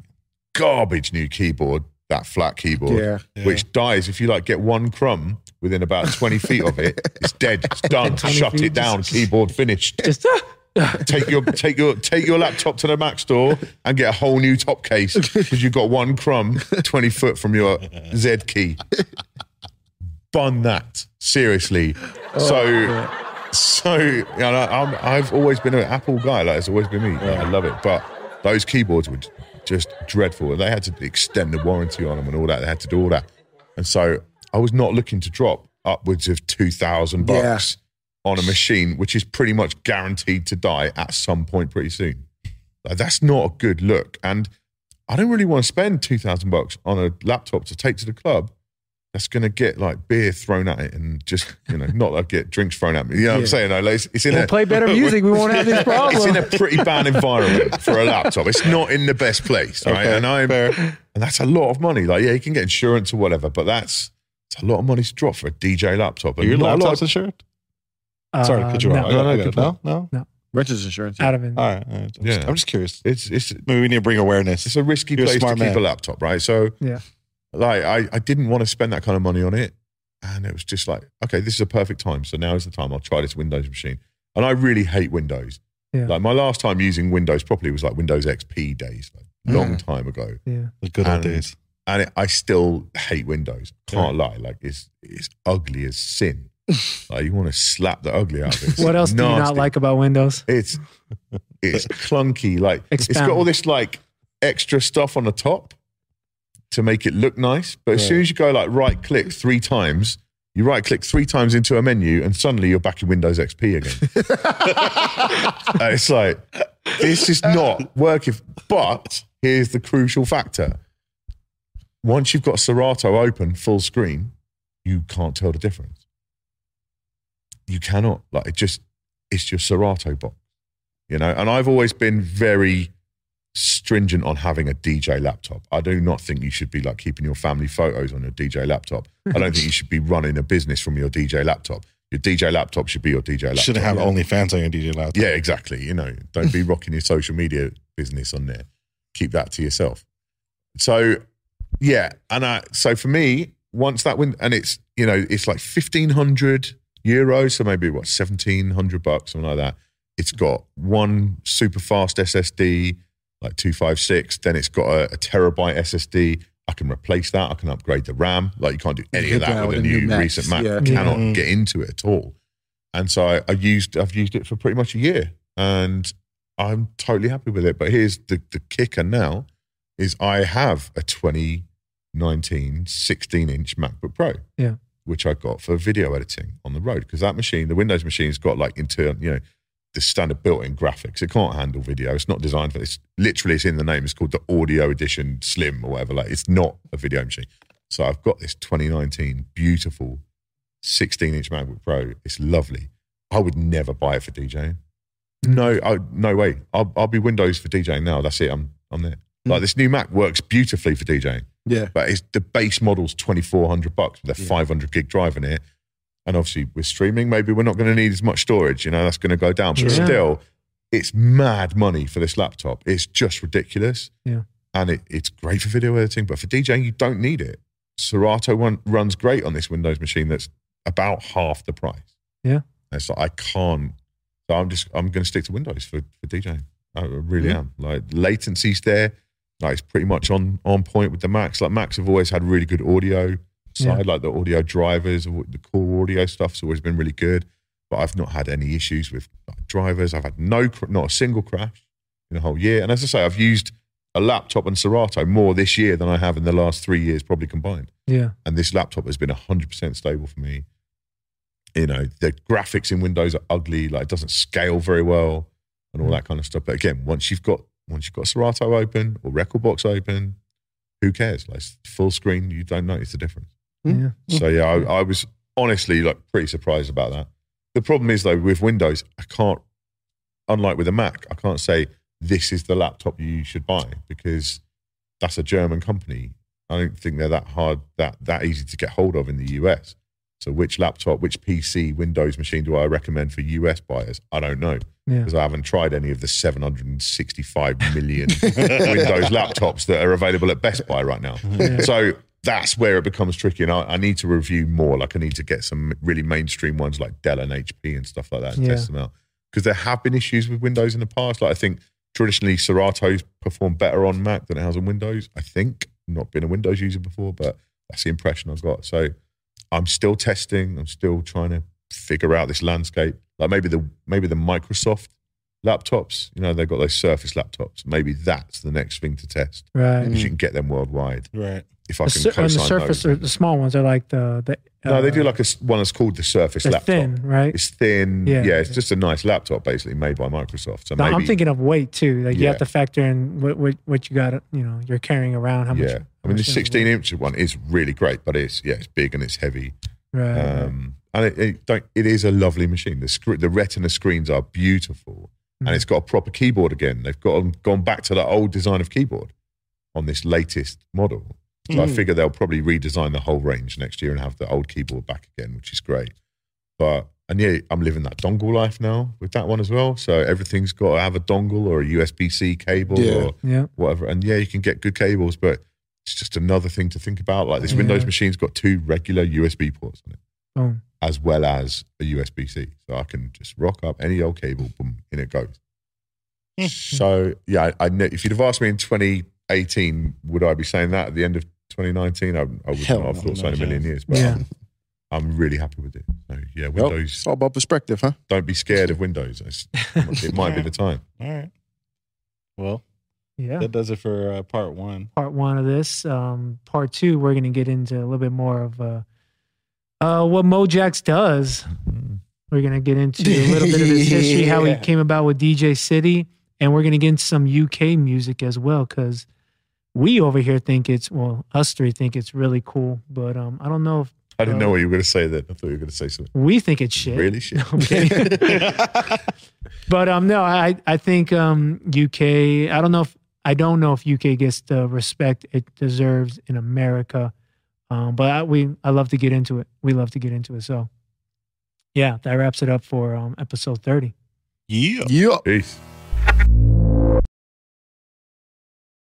D: Garbage new keyboard, that flat keyboard,
C: Yeah.
A: Yeah.
D: which dies if you like get one crumb within about 20 feet of it, it's dead, it's done, shut
B: feet,
D: it down,
B: just-
D: keyboard finished
B: Just ah, ah.
D: take your take your take your laptop to the Mac store and get a whole new top case because you've got one crumb twenty foot from your Z key. Bun that seriously. Oh, so so you know, I'm, I've always been an Apple guy. Like it's always been me. Like, I love it. But those keyboards were just dreadful, and they had to extend the warranty on them and all that. They had to do all that, and so I was not looking to drop upwards of two thousand
C: Yeah.
D: bucks on a machine which is pretty much guaranteed to die at some point pretty soon. Like, that's not a good look. And I don't really want to spend 2000 bucks on a laptop to take to the club that's going to get like beer thrown at it and just, you know, not like get drinks thrown at me. You know what I'm saying? though? Like, it's, it's in
B: we'll
D: a,
B: play better music. We won't have this problem.
D: it's in a pretty bad environment for a laptop. It's not in the best place, right?
A: Okay,
D: and I'm,
A: fair.
D: and that's a lot of money. Like, yeah, you can get insurance or whatever, but that's it's a lot of money to drop for a DJ laptop.
A: Are
D: And
A: your
D: not a lot
A: laptops
D: of-
A: insured? Sorry to
B: Uh,
A: you
B: no,
A: off. I
D: No, no,
A: I got
D: good
A: it. no, no.
C: Renter's insurance.
B: out of it.
A: All right. all right. I'm,
D: Yeah.
A: just, I'm just curious.
D: it's it's
A: Maybe we need to bring awareness.
D: it's a risky
A: You're a
D: place to
A: smart
D: keep
A: man.
D: a laptop, right? So
B: Yeah.
D: Like I, I didn't want to spend that kind of money on it. And it was just like, okay, this is a perfect time. So now is the time I'll try this Windows machine. And I really hate Windows.
B: Yeah.
D: Like my last time using Windows properly was like Windows XP days, like long time ago.
B: Yeah.
A: The good old
D: And-
A: days.
D: And it, I still hate Windows. Can't lie. Like it's it's ugly as sin. like you want to slap the ugly out of it.
B: What else do you not like about Windows?
D: It's it's clunky. Like it's got all this like extra stuff on the top to make it look nice. But as soon as you go like right click three times, you right click three times into a menu, and suddenly you're back in Windows XP again. It's like this is not working. But here's the crucial factor: once you've got Serato open full screen, you can't tell the difference. You cannot like it. Just it's your Serato box you know and i've always been very stringent on having a dj laptop. I do not think you should be like keeping your family photos on your dj laptop. I don't think you should be running a business from your dj laptop. Your dj laptop should be your dj laptop.
A: Shouldn't have
D: yeah.
A: OnlyFans on your DJ laptop.
D: yeah exactly you know. Don't be rocking your social media business on there. Keep that to yourself. So yeah and I, so for me once that went and it's you know it's like 1500 euros so maybe what 1700 bucks something like that. It's got one super fast ssd like 256 then it's got a, a terabyte ssd i can replace that i can upgrade the ram like you can't do any of that
C: that
D: with a new,
C: new
D: recent mac
C: yeah.
D: cannot
A: Yeah.
D: get into it at all and so I, I used I've used it for pretty much a year, and I'm totally happy with it. But here's the the kicker now is I have a 2019 16 inch MacBook Pro.
B: Yeah.
D: Which I got for video editing on the road because that machine, the Windows machine's got like internal, you know, the standard built-in graphics. It can't handle video. It's not designed for this. Literally, it's in the name. It's called the Audio Edition Slim or whatever. Like, it's not a video machine. So I've got this 2019 beautiful 16-inch MacBook Pro. It's lovely. I would never buy it for DJing. No, I, no way. I'll, I'll be Windows for DJing now. That's it. I'm I'm there. Hmm. Like this new Mac works beautifully for DJing,
C: Yeah.
D: but it's the base model's 2400 bucks with a
C: Yeah. 500
D: 500 gig drive in it. And obviously, with streaming, maybe we're not going to need as much storage. You know, that's going to go down. But
B: Yeah.
D: still, it's mad money for this laptop. It's just ridiculous.
B: Yeah.
D: And it, it's great for video editing, but for DJing, you don't need it. Serato one, runs great on this Windows machine that's about half the price.
B: Yeah.
D: And so I can't. So I'm just, I'm going to stick to Windows for, for DJing. I really am. Like, latency's there. Like, it's pretty much on, on point with the Macs. Like, Macs have always had really good audio side, like the audio drivers, the core audio stuff's always been really good. But I've not had any issues with like, drivers. I've had no, not a single crash in a whole year. And as I say, I've used a laptop and Serato more this year than I have in the last three years, probably combined.
B: Yeah.
D: And this laptop has been 100% stable for me. You know, the graphics in Windows are ugly, like it doesn't scale very well and all that kind of stuff. But again, once you've got once you've got Serato open or rekordbox open, who cares? Like full screen, you don't notice the difference. Hmm?
B: Yeah.
D: So yeah, I, I was honestly like pretty surprised about that. The problem is though with Windows, I can't, unlike with a Mac, I can't say this is the laptop you should buy because that's a German company. I don't think they're that hard, that that easy to get hold of in the US. So which laptop, which PC, Windows machine do I recommend for US buyers? I don't know
B: Yeah.
D: because I haven't tried any of the 765 million Windows laptops that are available at Best Buy right now.
B: Yeah.
D: So that's where it becomes tricky. And I, I need to review more. Like I need to get some really mainstream ones like Dell and HP and stuff like that and
B: Yeah.
D: test them out. Because there have been issues with Windows in the past. Like I think traditionally Serato's performed better on Mac than it has on Windows. I think. Not been a Windows user before, but that's the impression I've got. So I'm still testing. I'm still trying to figure out this landscape. Like maybe the maybe the Microsoft laptops, you know, they've got those Surface laptops. Maybe that's the next thing to test.
B: Right.
D: Because you mm. can get them worldwide.
A: Right.
D: If I
B: The,
D: can
B: sur- and the surface,
D: those.
B: the small ones are like the the.
D: No, they
B: uh,
D: do like a one that's called the Surface
B: they're
D: laptop.
B: thin, right?
D: It's thin.
B: Yeah.
D: Yeah. it's just a nice laptop basically made by Microsoft. So
B: No,
D: maybe
B: I'm thinking of weight too. Like you have to factor in what what, what you got. You know, you're carrying around. How much?
D: yeah. I mean, the
B: much does it
D: 16 inch one is really great, but it's yeah, it's big and it's heavy.
B: Right.
D: Um, and it, it don't. It is a lovely machine. The scre- the Retina screens are beautiful,
B: Mhm.
D: and it's got a proper keyboard again. They've got gone back to that old design of keyboard on this latest model. So I
C: Mm.
D: figure they'll probably redesign the whole range next year and have the old keyboard back again, which is great. But and yeah, I'm living that dongle life now with that one as well. So everything's got to have a dongle or a USB C cable
C: Yeah.
D: or
B: yeah.
D: whatever. And yeah, you can get good cables, but it's just another thing to think about. Like this
B: Yeah.
D: Windows machine's got two regular USB ports on it
B: Boom.
D: as well as a USB C. So I can just rock up any old cable, boom, in it goes. so yeah, I, I if you'd have asked me in 2018, would I be saying that at the end of 2019? I, I would
C: Hell
D: not have
C: no,
D: thought so
A: no
D: in a million
A: chance.
D: years. But
B: Yeah.
D: I'm, I'm really happy with it. So yeah,
C: Yep.
D: Windows.
C: It's all about perspective, huh?
D: Don't be scared of Windows. It's, it might be the time.
A: All right. Well,
B: Yeah.
A: that does it for uh, part one.
B: part one of this. Um, part two, we're going to get into a little bit more of uh, uh, what Mojax does. We're going to get into a little bit of his history, how he
C: Yeah.
B: came about with DJ City, and we're going to get into some UK music as well because we over here think it's well, us three think it's really cool, but um, I don't know if
D: I didn't know what you were going to say That I thought you were going to say something
B: we think it's shit.
D: really shit.
B: No, but um, no, I I think um UK. I don't know if I don't know if UK gets the respect it deserves in America. Um, but I, we I love to get into it. We love to get into it. So, yeah, that wraps it up for um episode thirty.
A: Yeah.
C: Yeah.
D: Peace.